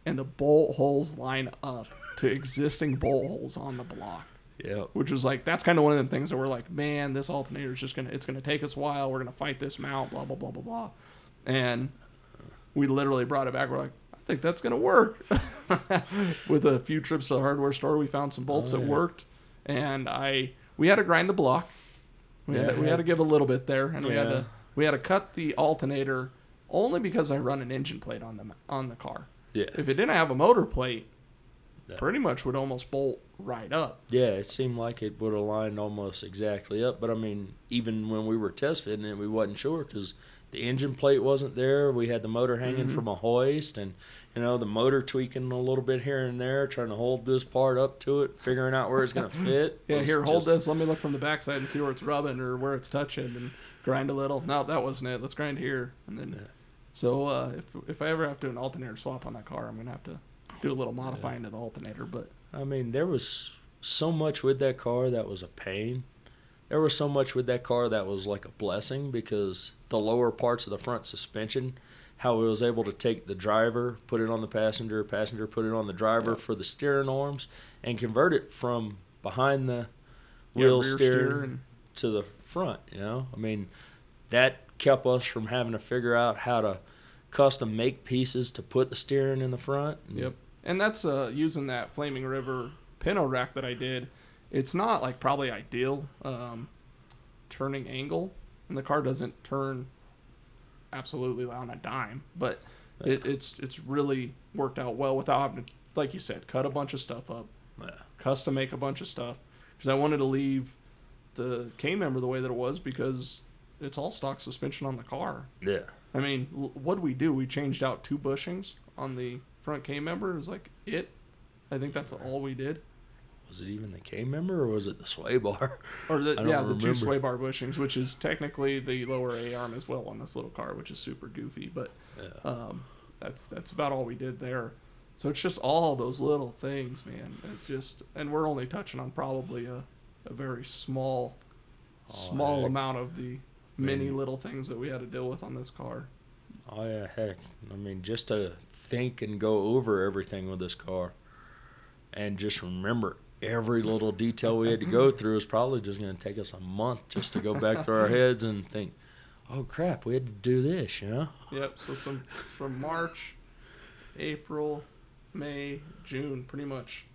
and the bolt holes line up to existing bolt holes on the block. Yeah. Which was like that's kind of one of the things that we're like, man, this alternator is just gonna it's gonna take us a while. We're gonna fight this mount, blah blah blah blah blah, and we literally brought it back. We're like, I think that's gonna work. With a few trips to the hardware store, we found some bolts Oh, that worked, and I we had to grind the block. We had to, we had to give a little bit there, and we had to we had to cut the alternator only because I run an engine plate on the on the car. Yeah. If it didn't have a motor plate, Yeah. pretty much would almost bolt right up. Yeah, it seemed like it would align almost exactly up. But I mean, even when we were test fitting it, we wasn't sure because the engine plate wasn't there. We had the motor hanging Mhm. from a hoist, and you know the motor tweaking a little bit here and there, trying to hold this part up to it, figuring out where it's gonna fit. Yeah, here, hold just- this. Let me look from the backside and see where it's rubbing or where it's touching, and grind a little. No, that wasn't it. Let's grind here, and then. Yeah. So uh, if if I ever have to do an alternator swap on that car, I'm gonna have to do a little modifying to the alternator. But I mean, there was so much with that car that was a pain. There was so much with that car that was like a blessing because the lower parts of the front suspension, how it was able to take the driver, put it on the passenger, passenger put it on the driver Yeah. for the steering arms, and convert it from behind the yeah, wheel steer and to the front. You know, I mean, that kept us from having to figure out how to custom make pieces to put the steering in the front. Yep. And that's uh, using that Flaming River Pinto rack that I did. It's not like probably ideal um, turning angle, and the car doesn't turn absolutely on a dime, but it, it's it's really worked out well without having to, like you said, cut a bunch of stuff up, Yeah. custom make a bunch of stuff, because I wanted to leave the K member the way that it was because it's all stock suspension on the car. Yeah. I mean, l- what we do? We changed out two bushings on the front K member. It was like it. I think that's all we did. Was it even the K member or was it the sway bar? Or the, yeah, the two sway bar bushings, which is technically the lower A arm as well on this little car, which is super goofy. But Yeah. um, that's that's about all we did there. So it's just all those little things, man. It just and we're only touching on probably a, a very small Oh, small heck. amount of the many little things that we had to deal with on this car. Oh yeah, heck. I mean, just to think and go over everything with this car, and just remember every little detail we had to go through is probably just going to take us a month just to go back through our heads and think, oh crap, we had to do this, you know? Yep. So some from March, April, May, June, pretty much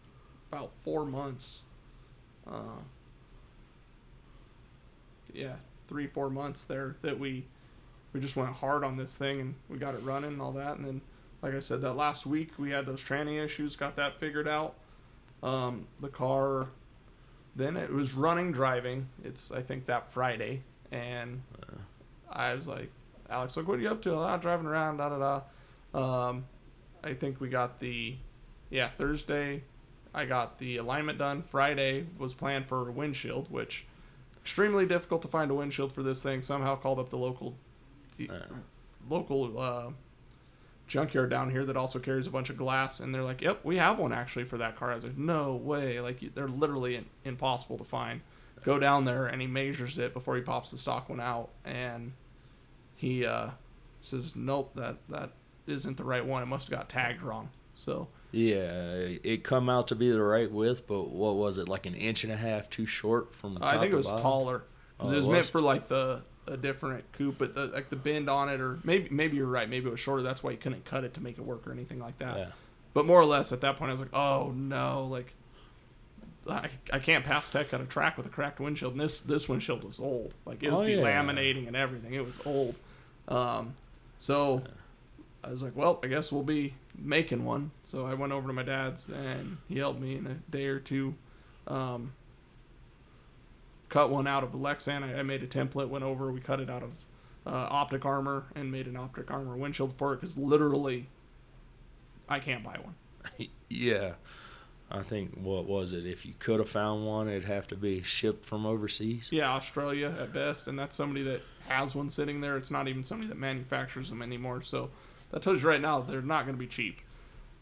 about four months. Uh, yeah, three four months there that we we just went hard on this thing and we got it running and all that. And then, like I said, that last week we had those tranny issues, got that figured out. Um, the car, then it was running driving. It's I think that Friday and. I was like, Alex, like, what are you up to? I'm driving around, da da da. Um, I think we got the, yeah, Thursday. I got the alignment done. Friday was planned for a windshield, which extremely difficult to find a windshield for this thing. Somehow called up the local, the Uh, local uh, junkyard down here that also carries a bunch of glass, and they're like, "Yep, we have one actually for that car." I was like, "No way!" Like they're literally in, impossible to find. Go down there and he measures it before he pops the stock one out, and he uh, says, "Nope, that that isn't the right one. It must have got tagged wrong." So Yeah, it come out to be the right width, but what was it, like an inch and a half too short from I top think it was bottom? taller 'Cause Oh, it was it meant for like the a different coupe, but the, like the bend on it, or maybe maybe you're right. Maybe it was shorter. That's why you couldn't cut it to make it work or anything like that. Yeah. But more or less at that point, I was like, oh no, like I, I can't pass tech on a track with a cracked windshield. And this this windshield was old. Like it was Oh, yeah. delaminating and everything. It was old. Um, so I was like, well, I guess we'll be making one. So I went over to my dad's and he helped me in a day or two. Um, cut one out of Lexan. I, I made a template, went over, we cut it out of uh, optic armor and made an optic armor windshield for it because literally I can't buy one. yeah. I think what was it? If you could have found one, it'd have to be shipped from overseas. Yeah, Australia at best, and that's somebody that has one sitting there. It's not even somebody that manufactures them anymore. So that tells you right now they're not going to be cheap.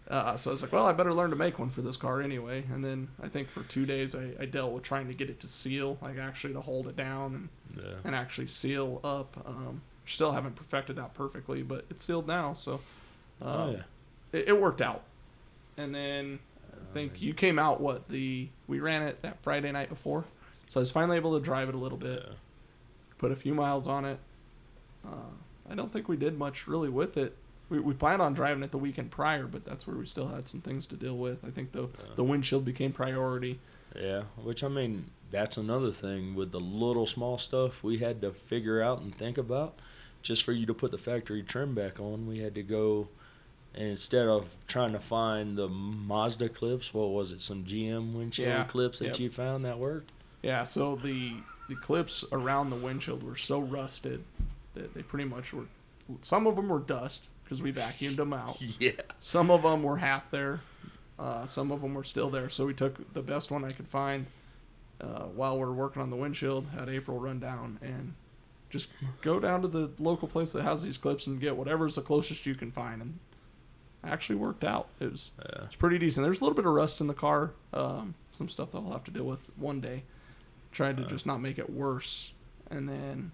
Uh, so I was like, well, I better learn to make one for this car anyway. And then I think for two days I, I dealt with trying to get it to seal, like actually to hold it down and Yeah. and actually seal up. Um, still haven't perfected that perfectly, but it's sealed now, so um, oh yeah. it, it worked out. And then I think you came out what the we ran it that Friday night before, so I was finally able to drive it a little bit, Yeah. put a few miles on it. Uh, I don't think we did much really with it. We, we planned on driving it the weekend prior, but that's where we still had some things to deal with. I think the the windshield became priority. Yeah, which I mean, that's another thing with the little small stuff we had to figure out and think about. Just for you to put the factory trim back on, we had to go and instead of trying to find the Mazda clips, what was it? Some GM windshield Yeah, clips that yep. you found that worked. Yeah, so the the clips around the windshield were so rusted that they pretty much were. Some of them were dust because we vacuumed them out. Yeah. Some of them were half there. Uh, some of them were still there. So we took the best one I could find uh, while we are working on the windshield. Had April run down and just go down to the local place that has these clips and get whatever's the closest you can find. And actually worked out. It was Yeah. it's pretty decent. There's a little bit of rust in the car. Um, some stuff that I'll have to deal with one day. Tried to Uh. just not make it worse. And then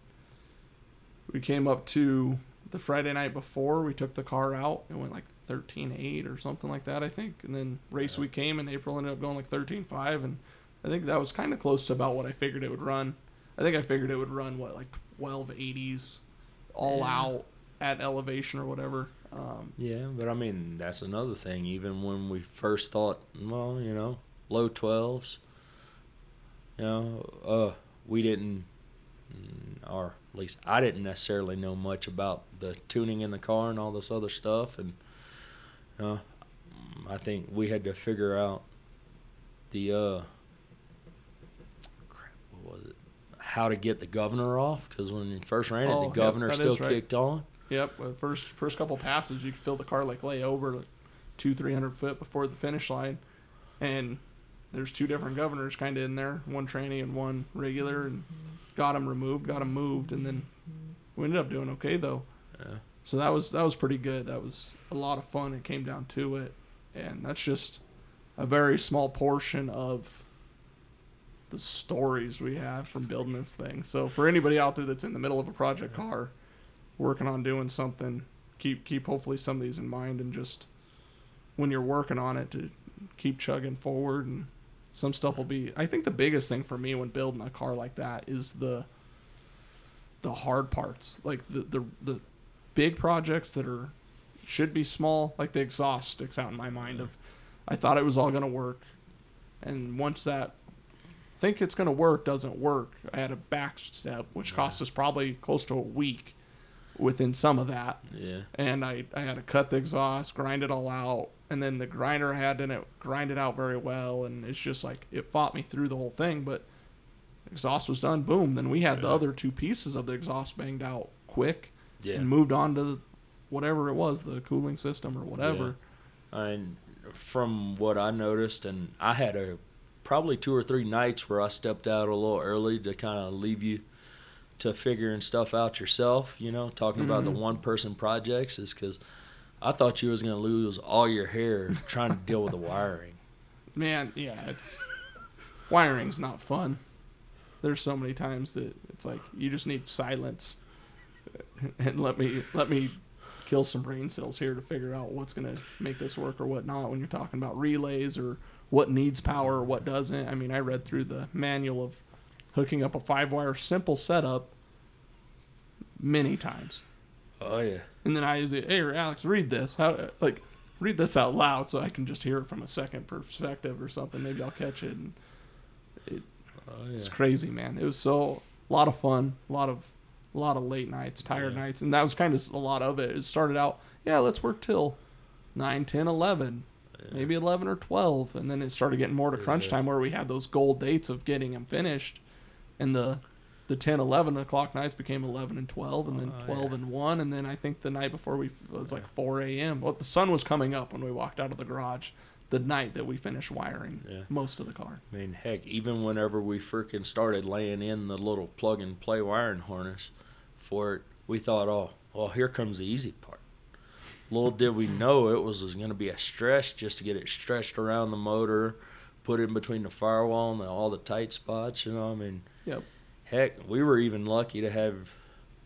we came up to the Friday night before. We took the car out. It went like 13.8 or something like that, I think. And then race Yeah. week came and April ended up going like 13.5. And I think that was kind of close to about what I figured it would run. I think I figured it would run, what, like 1280s all Yeah. out at elevation or whatever. Um, Yeah, but I mean, that's another thing. Even when we first thought, well, you know, low 12s, you know, uh, we didn't, or at least I didn't necessarily know much about the tuning in the car and all this other stuff. And, uh, I think we had to figure out the, uh, crap, what was it? How to get the governor off, because when you first ran it, Oh, the governor that still right. kicked on. Yep. well, First first couple passes, you could feel the car like lay over like two three hundred foot before the finish line, and there's two different governors kind of in there, one tranny and one regular, and got them removed, got them moved, and then mm-hmm. we ended up doing okay though. Yeah. So that was that was pretty good. That was a lot of fun. It came down to it, and that's just a very small portion of the stories we have from building this thing. So for anybody out there that's in the middle of a project car, working on doing something, keep keep hopefully some of these in mind, and just when you're working on it to keep chugging forward and some stuff will be I think the biggest thing for me when building a car like that is the the hard parts. Like the the, the big projects that are should be small, like the exhaust sticks out in my mind of I thought it was all gonna work. And once that think it's gonna work doesn't work, I had a back step which cost us probably close to a week within some of that Yeah. and I, I had to cut the exhaust, grind it all out, and then the grinder I had in it grind it out very well, and it's just like it fought me through the whole thing. But exhaust was done, boom. Then we had the other two pieces of the exhaust banged out quick, Yeah. and moved on to the, whatever it was, the cooling system or whatever. And from what I noticed, and I had a probably two or three nights where I stepped out a little early to kind of leave you to figuring stuff out yourself. You know, talking about the Mhm. one person projects is because I thought you was gonna lose all your hair trying to deal with the wiring. Man, yeah, it's wiring's not fun. There's so many times that it's like you just need silence, and let me let me kill some brain cells here to figure out what's gonna make this work or what not. When you're talking about relays or what needs power or what doesn't. I mean, I read through the manual of hooking up a five wire simple setup many times. Oh yeah. And then I say, "Hey, Alex, read this. How like read this out loud so I can just hear it from a second perspective or something. Maybe I'll catch it." And Oh it's crazy, man. It was so a lot of fun, a lot of a lot of late nights, tired Yeah. nights, and that was kind of a lot of it. It started out, yeah, let's work till 9, 10, 11, maybe 11 or 12, and then it started getting more to crunch Yeah. time where we had those goal dates of getting them finished, and the the 10, 11 o'clock nights became 11 and 12, and then Oh, 12 yeah. and 1, and then I think the night before we it was like 4 a.m. Well, the sun was coming up when we walked out of the garage. The night that we finished wiring Yeah. most of the car. I mean, heck, even whenever we freaking started laying in the little plug and play wiring harness for it, we thought, oh, well, here comes the easy part. Little did we know it was going to be a stress just to get it stretched around the motor, put in between the firewall and the, all the tight spots. You know, I mean, Yep. Heck, we were even lucky to have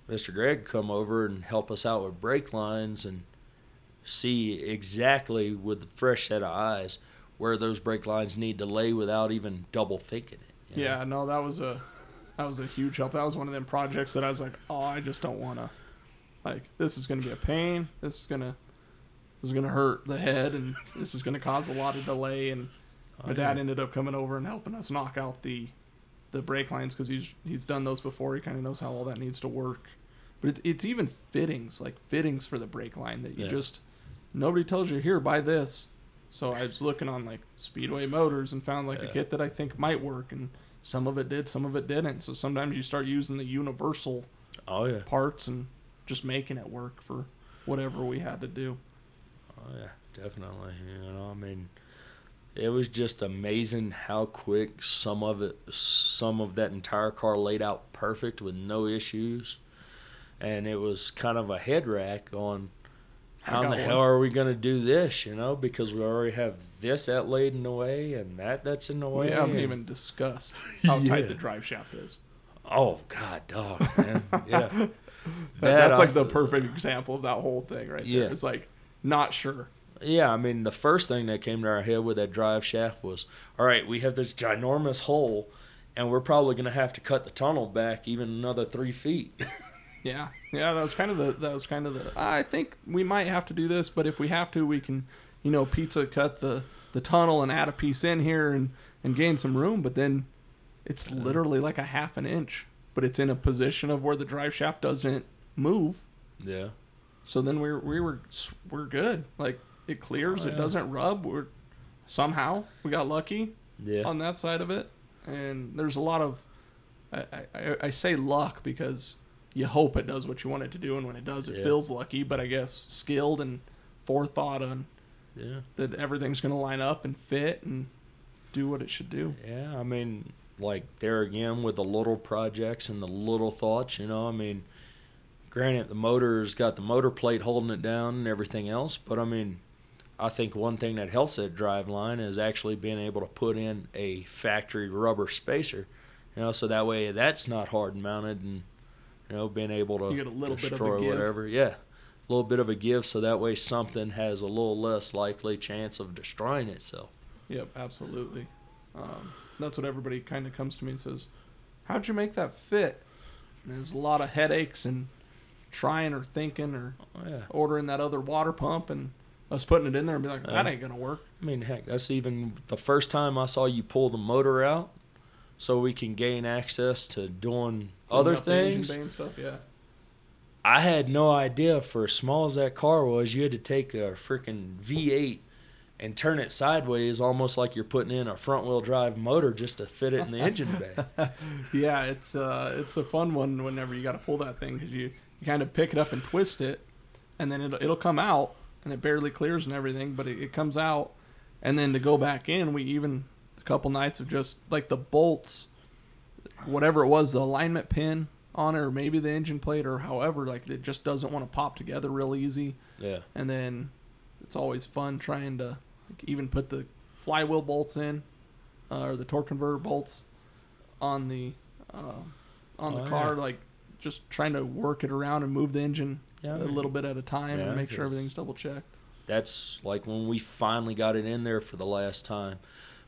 Mr. Greg come over and help us out with brake lines and see exactly with a fresh set of eyes where those brake lines need to lay without even double thinking it. you know? Yeah, no, that was a that was a huge help. That was one of them projects that I was like, oh, I just don't want to. Like, this is going to be a pain. This is gonna this is gonna hurt the head, and this is gonna cause a lot of delay. And Oh, my dad yeah. ended up coming over and helping us knock out the the brake lines because he's he's done those before. He kind of knows how all that needs to work. But it's, it's even fittings, like fittings for the brake line that you Yeah. just nobody tells you here buy this. So I was looking on like Speedway Motors and found like a kit that I think might work, and some of it did, some of it didn't. So sometimes you start using the universal Oh yeah. parts and just making it work for whatever we had to do. Oh yeah, definitely. You know, I mean, it was just amazing how quick some of it, some of that entire car laid out perfect with no issues, and it was kind of a head rack on how in the one. hell are we going to do this? You know, because we already have this that laid in the way and that that's in the way. We haven't even discussed how Yeah. tight the drive shaft is. Oh God, dog, man. Yeah. That- That That's like the perfect example of that whole thing right Yeah. there. It's like not sure. Yeah, I mean, the first thing that came to our head with that drive shaft was, all right, we have this ginormous hole, and we're probably going to have to cut the tunnel back even another three feet. Yeah, yeah, that was kind of the that was kind of the. I think we might have to do this, but if we have to, we can, you know, pizza cut the the tunnel and add a piece in here and and gain some room. But then it's literally like a half an inch, but it's in a position of where the drive shaft doesn't move. yeah. So then we're we were we're good. Like it clears, Oh, it doesn't rub. We're somehow we got lucky Yeah. on that side of it. And there's a lot of, I, I, I say luck because you hope it does what you want it to do, and when it does, it Yeah. feels lucky. But I guess skilled and forethought on yeah. that everything's going to line up and fit and do what it should do. Yeah. I mean, like, there again with the little projects and the little thoughts, you know, I mean, granted, the motor's got the motor plate holding it down and everything else, but I mean, I think one thing that helps that drive line is actually being able to put in a factory rubber spacer, you know, so that way that's not hard mounted and, you know, being able to You get a little bit of a destroy whatever. Yeah. A little bit of a give so that way something has a little less likely chance of destroying itself. Yep, absolutely. Um, that's what everybody kind of comes to me and says, "How'd you make that fit?" And there's a lot of headaches and trying or thinking or Oh, yeah. ordering that other water pump and us putting it in there and be like, that Uh, ain't gonna work. I mean, heck, that's even the first time I saw you pull the motor out so we can gain access to doing other Cleaning up the engine things. bay and stuff. Yeah. I had no idea for as small as that car was, you had to take a freaking V8 and turn it sideways almost like you're putting in a front wheel drive motor just to fit it in the engine bay. yeah, it's uh, it's a fun one whenever you got to pull that thing because you, you kind of pick it up and twist it, and then it'll it'll come out and it barely clears and everything, but it, it comes out, and then to go back in, we even a couple nights of just like the bolts, whatever it was, the alignment pin on it, or maybe the engine plate, or however, like it just doesn't want to pop together real easy. Yeah. and then it's always fun trying to like, even put the flywheel bolts in uh, or the torque converter bolts on the uh, on the Oh, car yeah. like just trying to work it around and move the engine Yeah, a little bit at a time Yeah, and make sure everything's double checked That's like when we finally got it in there for the last time.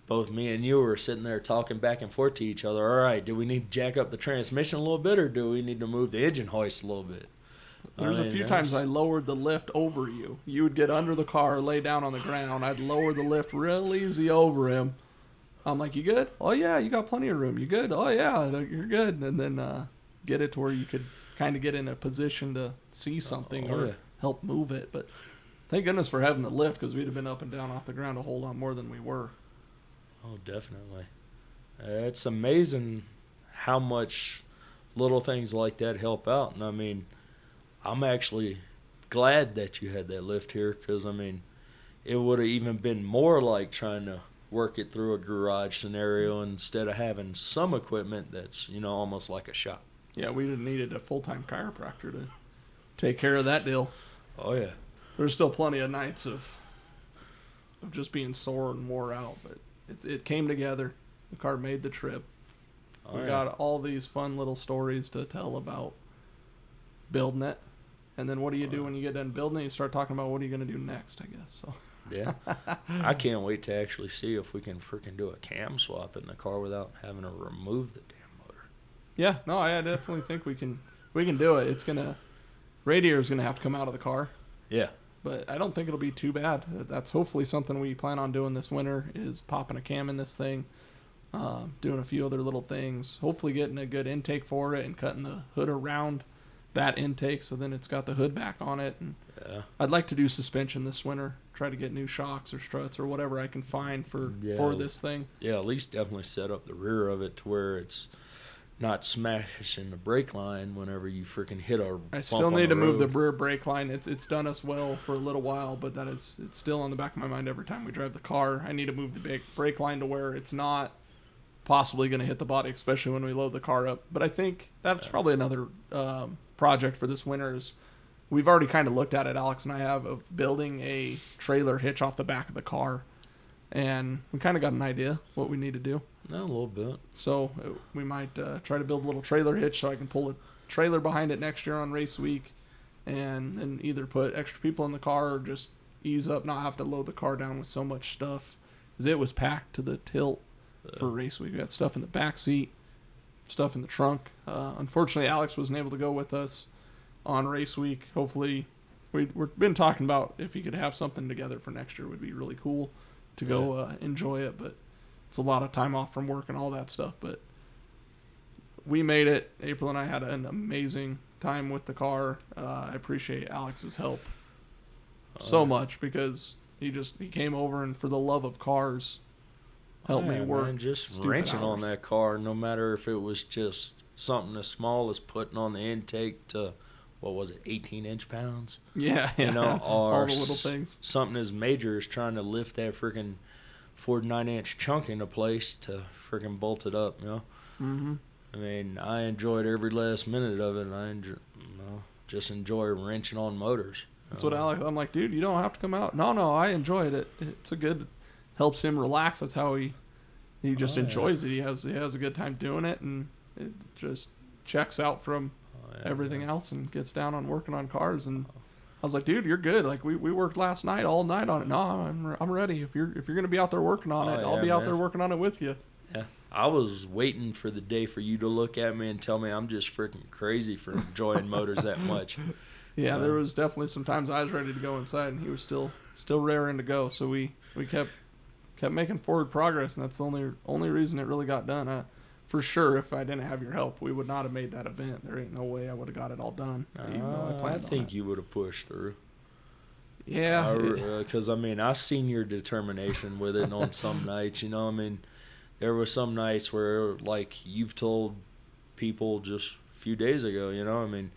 Both me and you were sitting there talking back and forth to each other. All right, do we need to jack up the transmission a little bit, or do we need to move the engine hoist a little bit? I there's a few that's- times i lowered the lift over you. You would get under the car lay down on the ground. I'd lower the lift real easy over him. I'm like you good? Oh yeah you got plenty of room. You good? Oh yeah you're good. And then uh, get it to where you could kind of get in a position to see something Oh, or yeah. help move it. But thank goodness for having the lift because we'd have been up and down off the ground a whole lot more than we were. Oh, definitely. Uh, it's amazing how much little things like that help out. And I mean, I'm actually glad that you had that lift here because I mean, it would have even been more like trying to work it through a garage scenario instead of having some equipment that's you know almost like a shop. Yeah, we needed a full time chiropractor to take care of that deal. Oh yeah. There's still plenty of nights of of just being sore and wore out, but it it came together. The car made the trip. Oh, we yeah. got all these fun little stories to tell about building it. And then what do you oh, do when you get done building it? You start talking about what are you going to do next, I guess. So Yeah. I can't wait to actually see if we can freaking do a cam swap in the car without having to remove the. Yeah, no, I definitely think we can we can do it. It's gonna radiator's gonna have to come out of the car, Yeah. but I don't think it'll be too bad. That's hopefully something we plan on doing this winter is popping a cam in this thing, um, doing a few other little things. Hopefully getting a good intake for it and cutting the hood around that intake so then it's got the hood back on it and Yeah. I'd like to do suspension this winter. Try to get new shocks or struts or whatever I can find for Yeah. for this thing. Yeah, at least definitely set up the rear of it to where it's not smashing the brake line whenever you freaking hit a. I still need to move the rear brake line. It's it's done us well for a little while, but that is it's still on the back of my mind every time we drive the car. I need to move the brake brake line to where it's not possibly going to hit the body, especially when we load the car up. But I think that's probably another um, project for this winter. Is we've already kind of looked at it, Alex and I have, of building a trailer hitch off the back of the car, and we kind of got an idea what we need to do. No, a little bit. So uh, we might uh, try to build a little trailer hitch so I can pull a trailer behind it next year on race week, and then either put extra people in the car or just ease up, not have to load the car down with so much stuff, because it was packed to the tilt for race week. We got stuff in the back seat, stuff in the trunk. Uh, unfortunately, Alex wasn't able to go with us on race week. Hopefully, we we've been talking about if he could have something together for next year would be really cool to go uh, enjoy it, but it's a lot of time off from work and all that stuff. But we made it. April and I had an amazing time with the car. Uh, I appreciate Alex's help so Oh, much because he just he came over and for the love of cars helped me Yeah, work. man, just wrenching on that car, no matter if it was just something as small as putting on the intake to what was it, 18 inch pounds? Yeah, You yeah. know, all or the little things. Something as major as trying to lift that freaking 49 inch chunk into place to freaking bolt it up. You know, Mm-hmm. I mean, I enjoyed every last minute of it, and I enjoy, you know, just enjoy wrenching on motors. That's you what know. Alex. I'm like, dude, you don't have to come out. No, no, I enjoyed it. It's a good, helps him relax. That's how he, he just Oh, yeah. enjoys it. He has he has a good time doing it, and it just checks out from everything else and gets down on working on cars. And I was like, dude, you're good. Like we, we worked last night all night on it. No, I'm I'm ready. If you're if you're gonna be out there working on Oh, it, I'll yeah, be out man. there working on it with you. Yeah. I was waiting for the day for you to look at me and tell me I'm just freaking crazy for enjoying motors that much. Yeah, Uh, there was definitely some times I was ready to go inside, and he was still still raring to go. So we we kept kept making forward progress, and that's the only only reason it really got done. Uh, for sure, if I didn't have your help, we would not have made that event. There ain't no way I would have got it all done. Uh, I, planned on think you would have pushed through. Yeah, Because, I mean, I've seen your determination with it on some nights. You know, I mean, there were some nights where, like, you've told people just a few days ago, you know, I mean,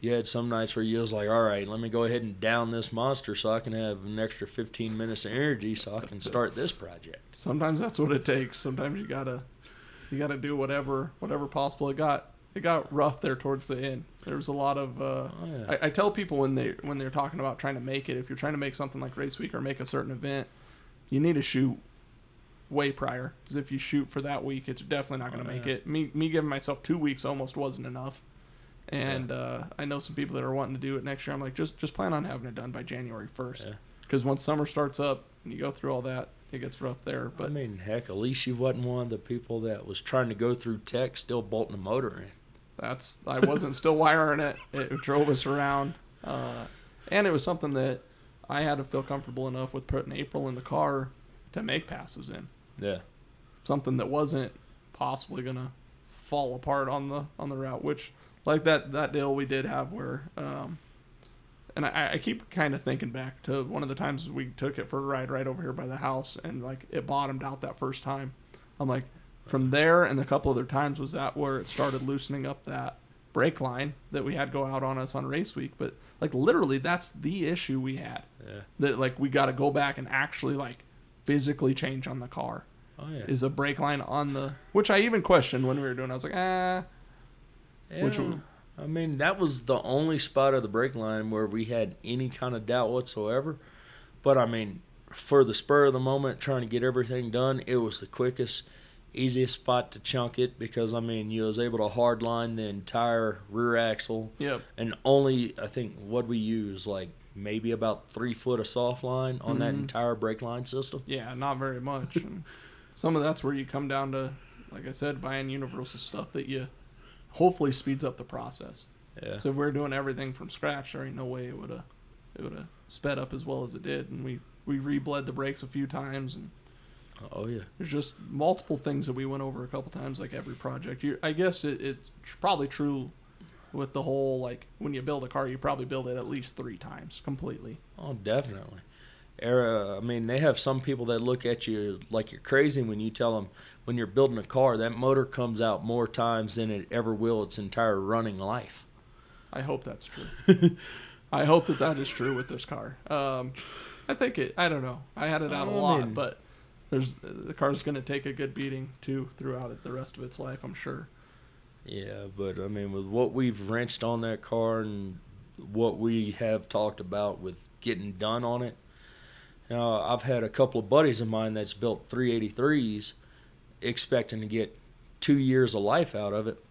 you had some nights where you was like, all right, let me go ahead and down this monster so I can have an extra 15 minutes of energy so I can start this project. sometimes that's what it takes. Sometimes you gotta you gotta do whatever whatever possible. It got it got rough there towards the end. There was a lot of. Uh, Oh, yeah. I, I tell people when they when they're talking about trying to make it, if you're trying to make something like race week or make a certain event, you need to shoot way prior. Because if you shoot for that week, it's definitely not going to Oh, make yeah. it. Me me giving myself two weeks almost wasn't enough. And uh, I know some people that are wanting to do it next year. I'm like, just just plan on having it done by January first. Yeah. Because once summer starts up and you go through all that, it gets rough there. But I mean, heck, at least you wasn't one of the people that was trying to go through tech still bolting a motor in. That's I wasn't still wiring it. It drove us around, uh, and it was something that I had to feel comfortable enough with putting April in the car to make passes in. Yeah. Something that wasn't possibly gonna fall apart on the on the route. Which like that that deal we did have where um and I, I keep kind of thinking back to one of the times we took it for a ride right over here by the house and like it bottomed out that first time i'm like from there and a couple other times was that where it started loosening up that brake line that we had go out on us on race week but like literally that's the issue we had Yeah. that like we got to go back and actually like physically change on the car Oh yeah. is a brake line on the which i even questioned when we were doing i was like ah which Yeah. one- I mean, that was the only spot of the brake line where we had any kind of doubt whatsoever. But I mean, for the spur of the moment, trying to get everything done, it was the quickest, easiest spot to chunk it because I mean, you was able to hard line the entire rear axle yep and only I think what we use like maybe about three foot of soft line on that Mhm. entire brake line system. Yeah, not very much. some of that's where you come down to, like I said, buying universal stuff that you hopefully speeds up the process. Yeah. So if we are doing everything from scratch, there ain't no way it would have it would have sped up as well as it did. And we we rebled the brakes a few times, and Oh yeah. there's just multiple things that we went over a couple times, like every project. You, I guess it, it's probably true with the whole like when you build a car, you probably build it at least three times completely. Oh, definitely. Era, I mean, they have some people that look at you like you're crazy when you tell them when you're building a car that motor comes out more times than it ever will its entire running life. I hope that's true. I hope that that is true with this car. Um, I think it. I don't know. I had it out a lot, mean- but there's the car's going to take a good beating too throughout it the rest of its life. I'm sure. Yeah, but I mean, with what we've wrenched on that car and what we have talked about with getting done on it, you know, I've had a couple of buddies of mine that's built 383s expecting to get two years of life out of it.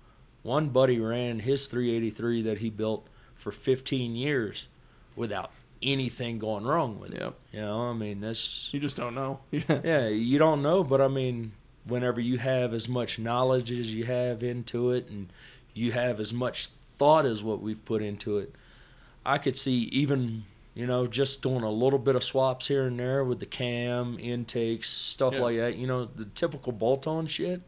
One buddy ran his 383 that he built for 15 years without anything going wrong with it. Yep. You know, I mean, that's You just don't know. Yeah. yeah, you don't know, but I mean, whenever you have as much knowledge as you have into it, and you have as much thought as what we've put into it, I could see even you know just doing a little bit of swaps here and there with the cam intakes, stuff Yeah. like that. You know, the typical bolt-on shit.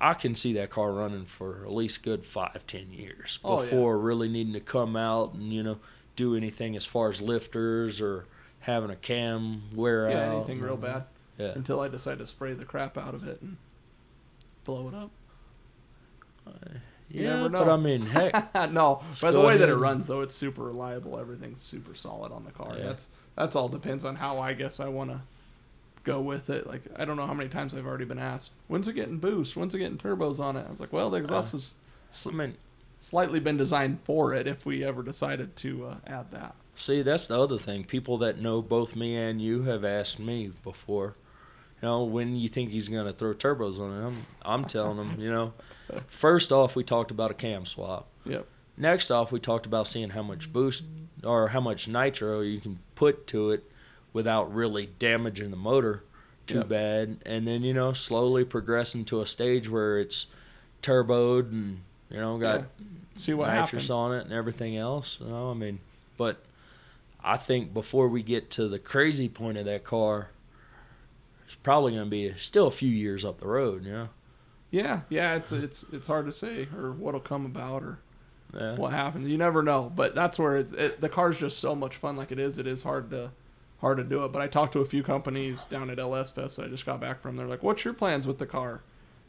I can see that car running for at least good five, ten years Oh, yeah. before really needing to come out and you know do anything as far as lifters or having a cam wear Yeah. out. Anything real bad Yeah. until I decide to spray the crap out of it and blow it up. You Yeah, never but. I mean, heck, no, by the way that it runs though, it's super reliable. Everything's super solid on the car. Yeah. That's that's all depends on how I guess I want to go with it. Like I don't know how many times I've already been asked, "When's it getting boost? When's it getting turbos on it?" I was like, "Well, the exhaust Uh, has I mean, slightly been designed for it. If we ever decided to uh, add that." see, that's the other thing. People that know both me and you have asked me before, you know, when you think he's going to throw turbos on it. I'm, I'm telling him, you know, first off, we talked about a cam swap. Yep. Next off, we talked about seeing how much boost or how much nitro you can put to it without really damaging the motor too Yep. bad. And then, you know, slowly progressing to a stage where it's turboed and, you know, got Yeah. See what nitrous happens. on it and everything else. You know, I mean, but I think before we get to the crazy point of that car, it's probably going to be still a few years up the road. You know, Yeah, yeah. It's it's it's hard to say or what'll come about or yeah. what happens. You never know. But that's where it's it, the car's just so much fun. Like it is, it is hard to hard to do it. But I talked to a few companies down at LS Fest. That I just got back from. They're like, "What's your plans with the car?"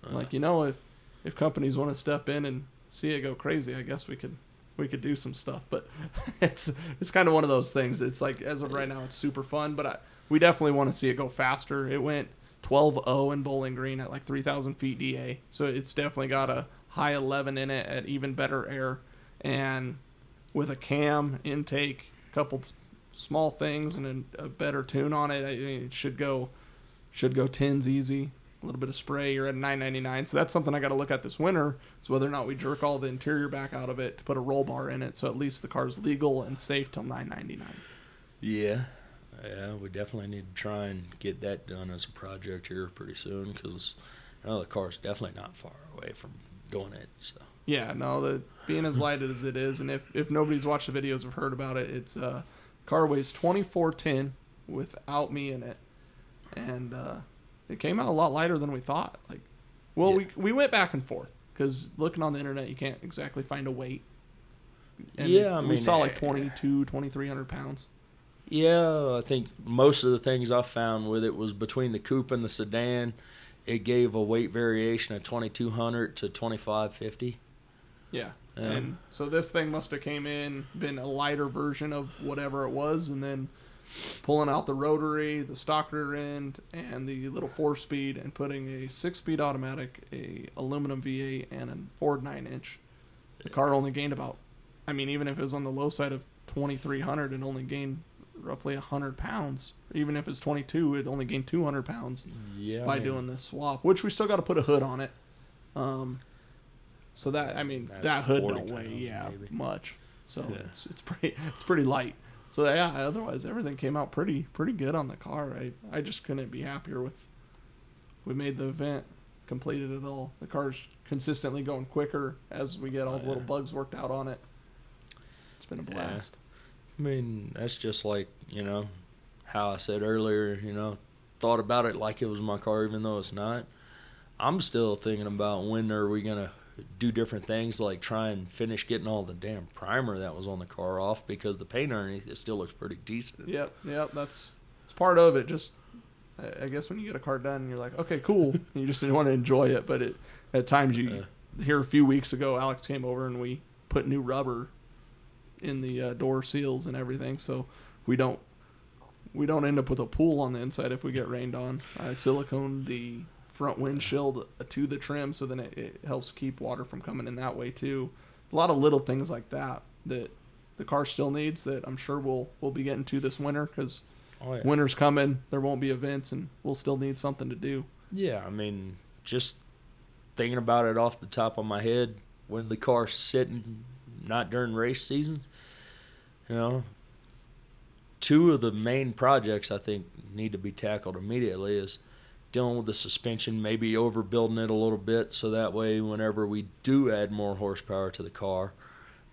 I'm like, uh. you know, if if companies want to step in and see it go crazy, I guess we could we could do some stuff. But it's it's kind of one of those things. It's like as of right now, it's super fun. But I, we definitely want to see it go faster. It went 12-0 in Bowling Green at like 3,000 feet DA, so it's definitely got a high 11 in it at even better air, and with a cam intake, a couple small things, and a, a better tune on it, I mean, it should go should go tens easy. A little bit of spray, you're at 9.99. So that's something I got to look at this winter. Is whether or not we jerk all the interior back out of it to put a roll bar in it, so at least the car's legal and safe till 9.99. Yeah, yeah, we definitely need to try and get that done as a project here pretty soon because I know the car's definitely not far away from doing it. So Yeah, no, the being as light as it is, and if if nobody's watched the videos or heard about it, it's uh, car weighs 2410 without me in it, and uh, it came out a lot lighter than we thought. Like, well, Yeah. we we went back and forth. because looking on the internet, you can't exactly find a weight. Yeah, I we saw like eh, 22, 2300 pounds. Yeah, I think most of the things I found with it was between the coupe and the sedan. It gave a weight variation of 2200 to 2550. Yeah. Yeah. And so this thing must have came in, been a lighter version of whatever it was, and then pulling out the rotary, the stock rear end, and the little four speed, and putting a six speed automatic, a aluminum V8, and a Ford nine inch. The car only gained about, I mean, even if it was on the low side of 2300, it only gained roughly 100 pounds. Even if it's 22, it only gained 200 pounds Yeah. By mean, doing this swap, which we still got to put a hood on it. Um, so that I mean That's that hood 40 don't weigh yeah maybe. much, so Yeah. it's it's pretty it's pretty light. So yeah, otherwise everything came out pretty pretty good on the car. I I just couldn't be happier with. We made the event, completed it all. The car's consistently going quicker as we get all Oh, the little bugs worked out on it. It's been a Yeah. blast. I mean, that's just like, you know, how I said earlier, you know, thought about it like it was my car, even though it's not. I'm still thinking about when are we going to do different things like try and finish getting all the damn primer that was on the car off because the paint underneath it still looks pretty decent. Yep, yep. That's it's part of it. Just I guess when you get a car done, you're like, okay, cool. you just want to enjoy it, but it at times you uh. here a few weeks ago, Alex came over and we put new rubber in the uh, door seals and everything, so we don't we don't end up with a pool on the inside if we get rained on. I silicone the front windshield to the trim, so then it, it helps keep water from coming in that way too. A lot of little things like that that the car still needs that I'm sure we'll we'll be getting to this winter because Oh, yeah. winter's coming. There won't be events, and we'll still need something to do. Yeah, I mean, just thinking about it off the top of my head, when the car's sitting, not during race seasons, you know, two of the main projects I think need to be tackled immediately is dealing with the suspension, maybe overbuilding it a little bit, so that way, whenever we do add more horsepower to the car,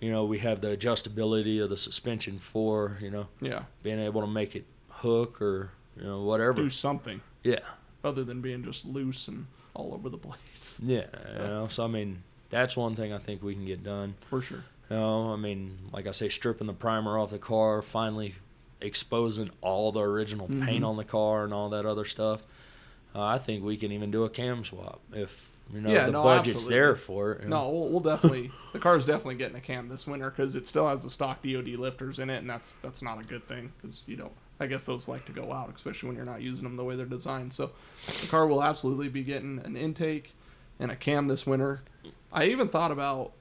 you know, we have the adjustability of the suspension for, you know, Yeah, being able to make it hook or, you know, whatever. do something Yeah. other than being just loose and all over the place Yeah, you know, so I mean, that's one thing I think we can get done. for sure. You know, I mean, like I say, stripping the primer off the car, finally exposing all the original paint Mhm. on the car and all that other stuff. Uh, I think we can even do a cam swap if you know Yeah, the no, budget's absolutely. there for it. you know. No, we'll, we'll definitely the car's definitely getting a cam this winter because it still has the stock DoD lifters in it, and that's that's not a good thing because you don't. I guess those like to go out, especially when you're not using them the way they're designed. So the car will absolutely be getting an intake and a cam this winter. I even thought about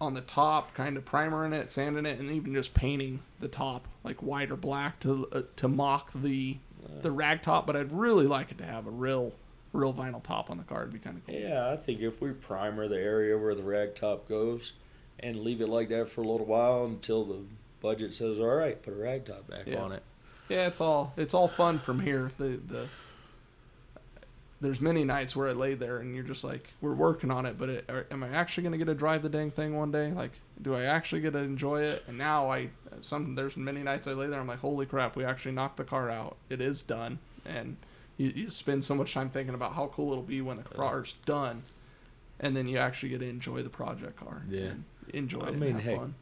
on the top, kind of primering it, sanding it, and even just painting the top like white or black to uh, to mock the the rag top. But I'd really like it to have a real real vinyl top on the car. It'd be kind of cool. Yeah, I think if we primer the area where the rag top goes and leave it like that for a little while until the budget says, all right, put a rag top back Yeah. on it. Yeah, it's all it's all fun from here. The the there's many nights where I lay there and you're just like, we're working on it, but it, are, am I actually gonna get to drive the dang thing one day? Like, do I actually get to enjoy it? And now I some there's many nights I lay there. I'm like, holy crap, we actually knocked the car out. It is done, and you, you spend so much time thinking about how cool it'll be when the car's done, and then you actually get to enjoy the project car. Yeah. enjoy I it. mean, have heck, fun.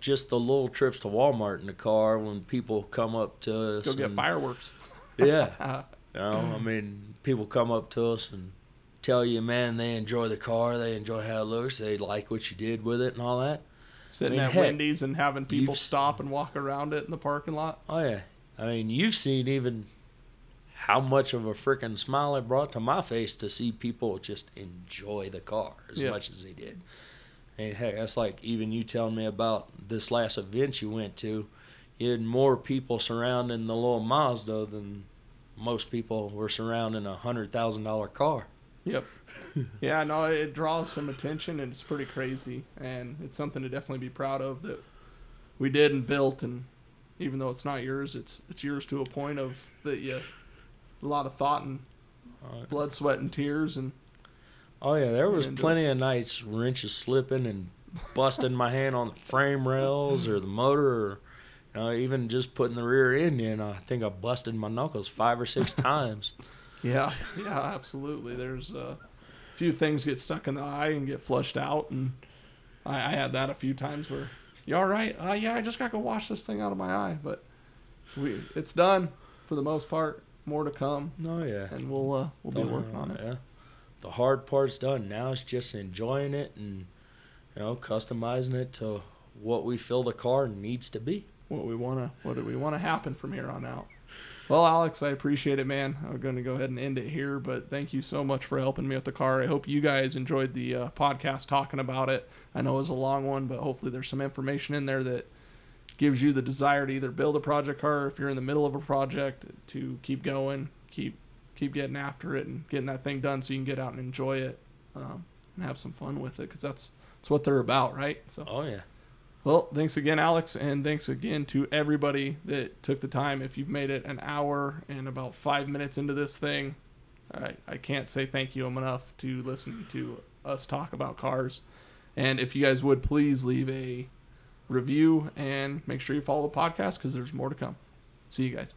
Just the little trips to Walmart in the car when people come up to us. Go get and- fireworks. Yeah. Uh-huh. You know, I mean, people come up to us and tell you, man, they enjoy the car, they enjoy how it looks, they like what you did with it and all that. sitting I mean, at heck, Wendy's and having people stop and walk around it in the parking lot. Oh yeah, I mean, you've seen even how much of a freaking smile it brought to my face to see people just enjoy the car as much as they did. And heck, that's like even you telling me about this last event you went to. You had more people surrounding the little Mazda than most people were surrounding a hundred thousand dollar car. Yep. yeah, no, it draws some attention and it's pretty crazy, and it's something to definitely be proud of that we did and built. And even though it's not yours, it's it's yours to a point of that you a lot of thought and Uh, blood, sweat, and tears, and Oh yeah, there was it. plenty of nights wrenches slipping and busting my hand on the frame rails or the motor or you know, even just putting the rear end in. I think I busted my knuckles five or six times. yeah, yeah, absolutely. There's a few things get stuck in the eye and get flushed out, and I, I had that a few times where, you all right? Uh, yeah, I just got to go wash this thing out of my eye, but we it's done for the most part. More to come, Oh yeah. and we'll uh, we'll be The- working on it. Yeah. The hard part's done. Now it's just enjoying it and you know customizing it to what we feel the car needs to be. What we wanna what do we want to happen from here on out? Well, Alex, I appreciate it, man. I'm going to go ahead and end it here, but thank you so much for helping me with the car. I hope you guys enjoyed the uh, podcast talking about it. I know it was a long one, but hopefully there's some information in there that gives you the desire to either build a project car if you're in the middle of a project to keep going, keep keep getting after it and getting that thing done so you can get out and enjoy it um, and have some fun with it because that's that's what they're about, right? So. Oh yeah. Well, thanks again, Alex, and thanks again to everybody that took the time. If you've made it an hour and about five minutes into this thing, I, I can't say thank you enough to listening to us talk about cars. And if you guys would please leave a review and make sure you follow the podcast because there's more to come. See you guys.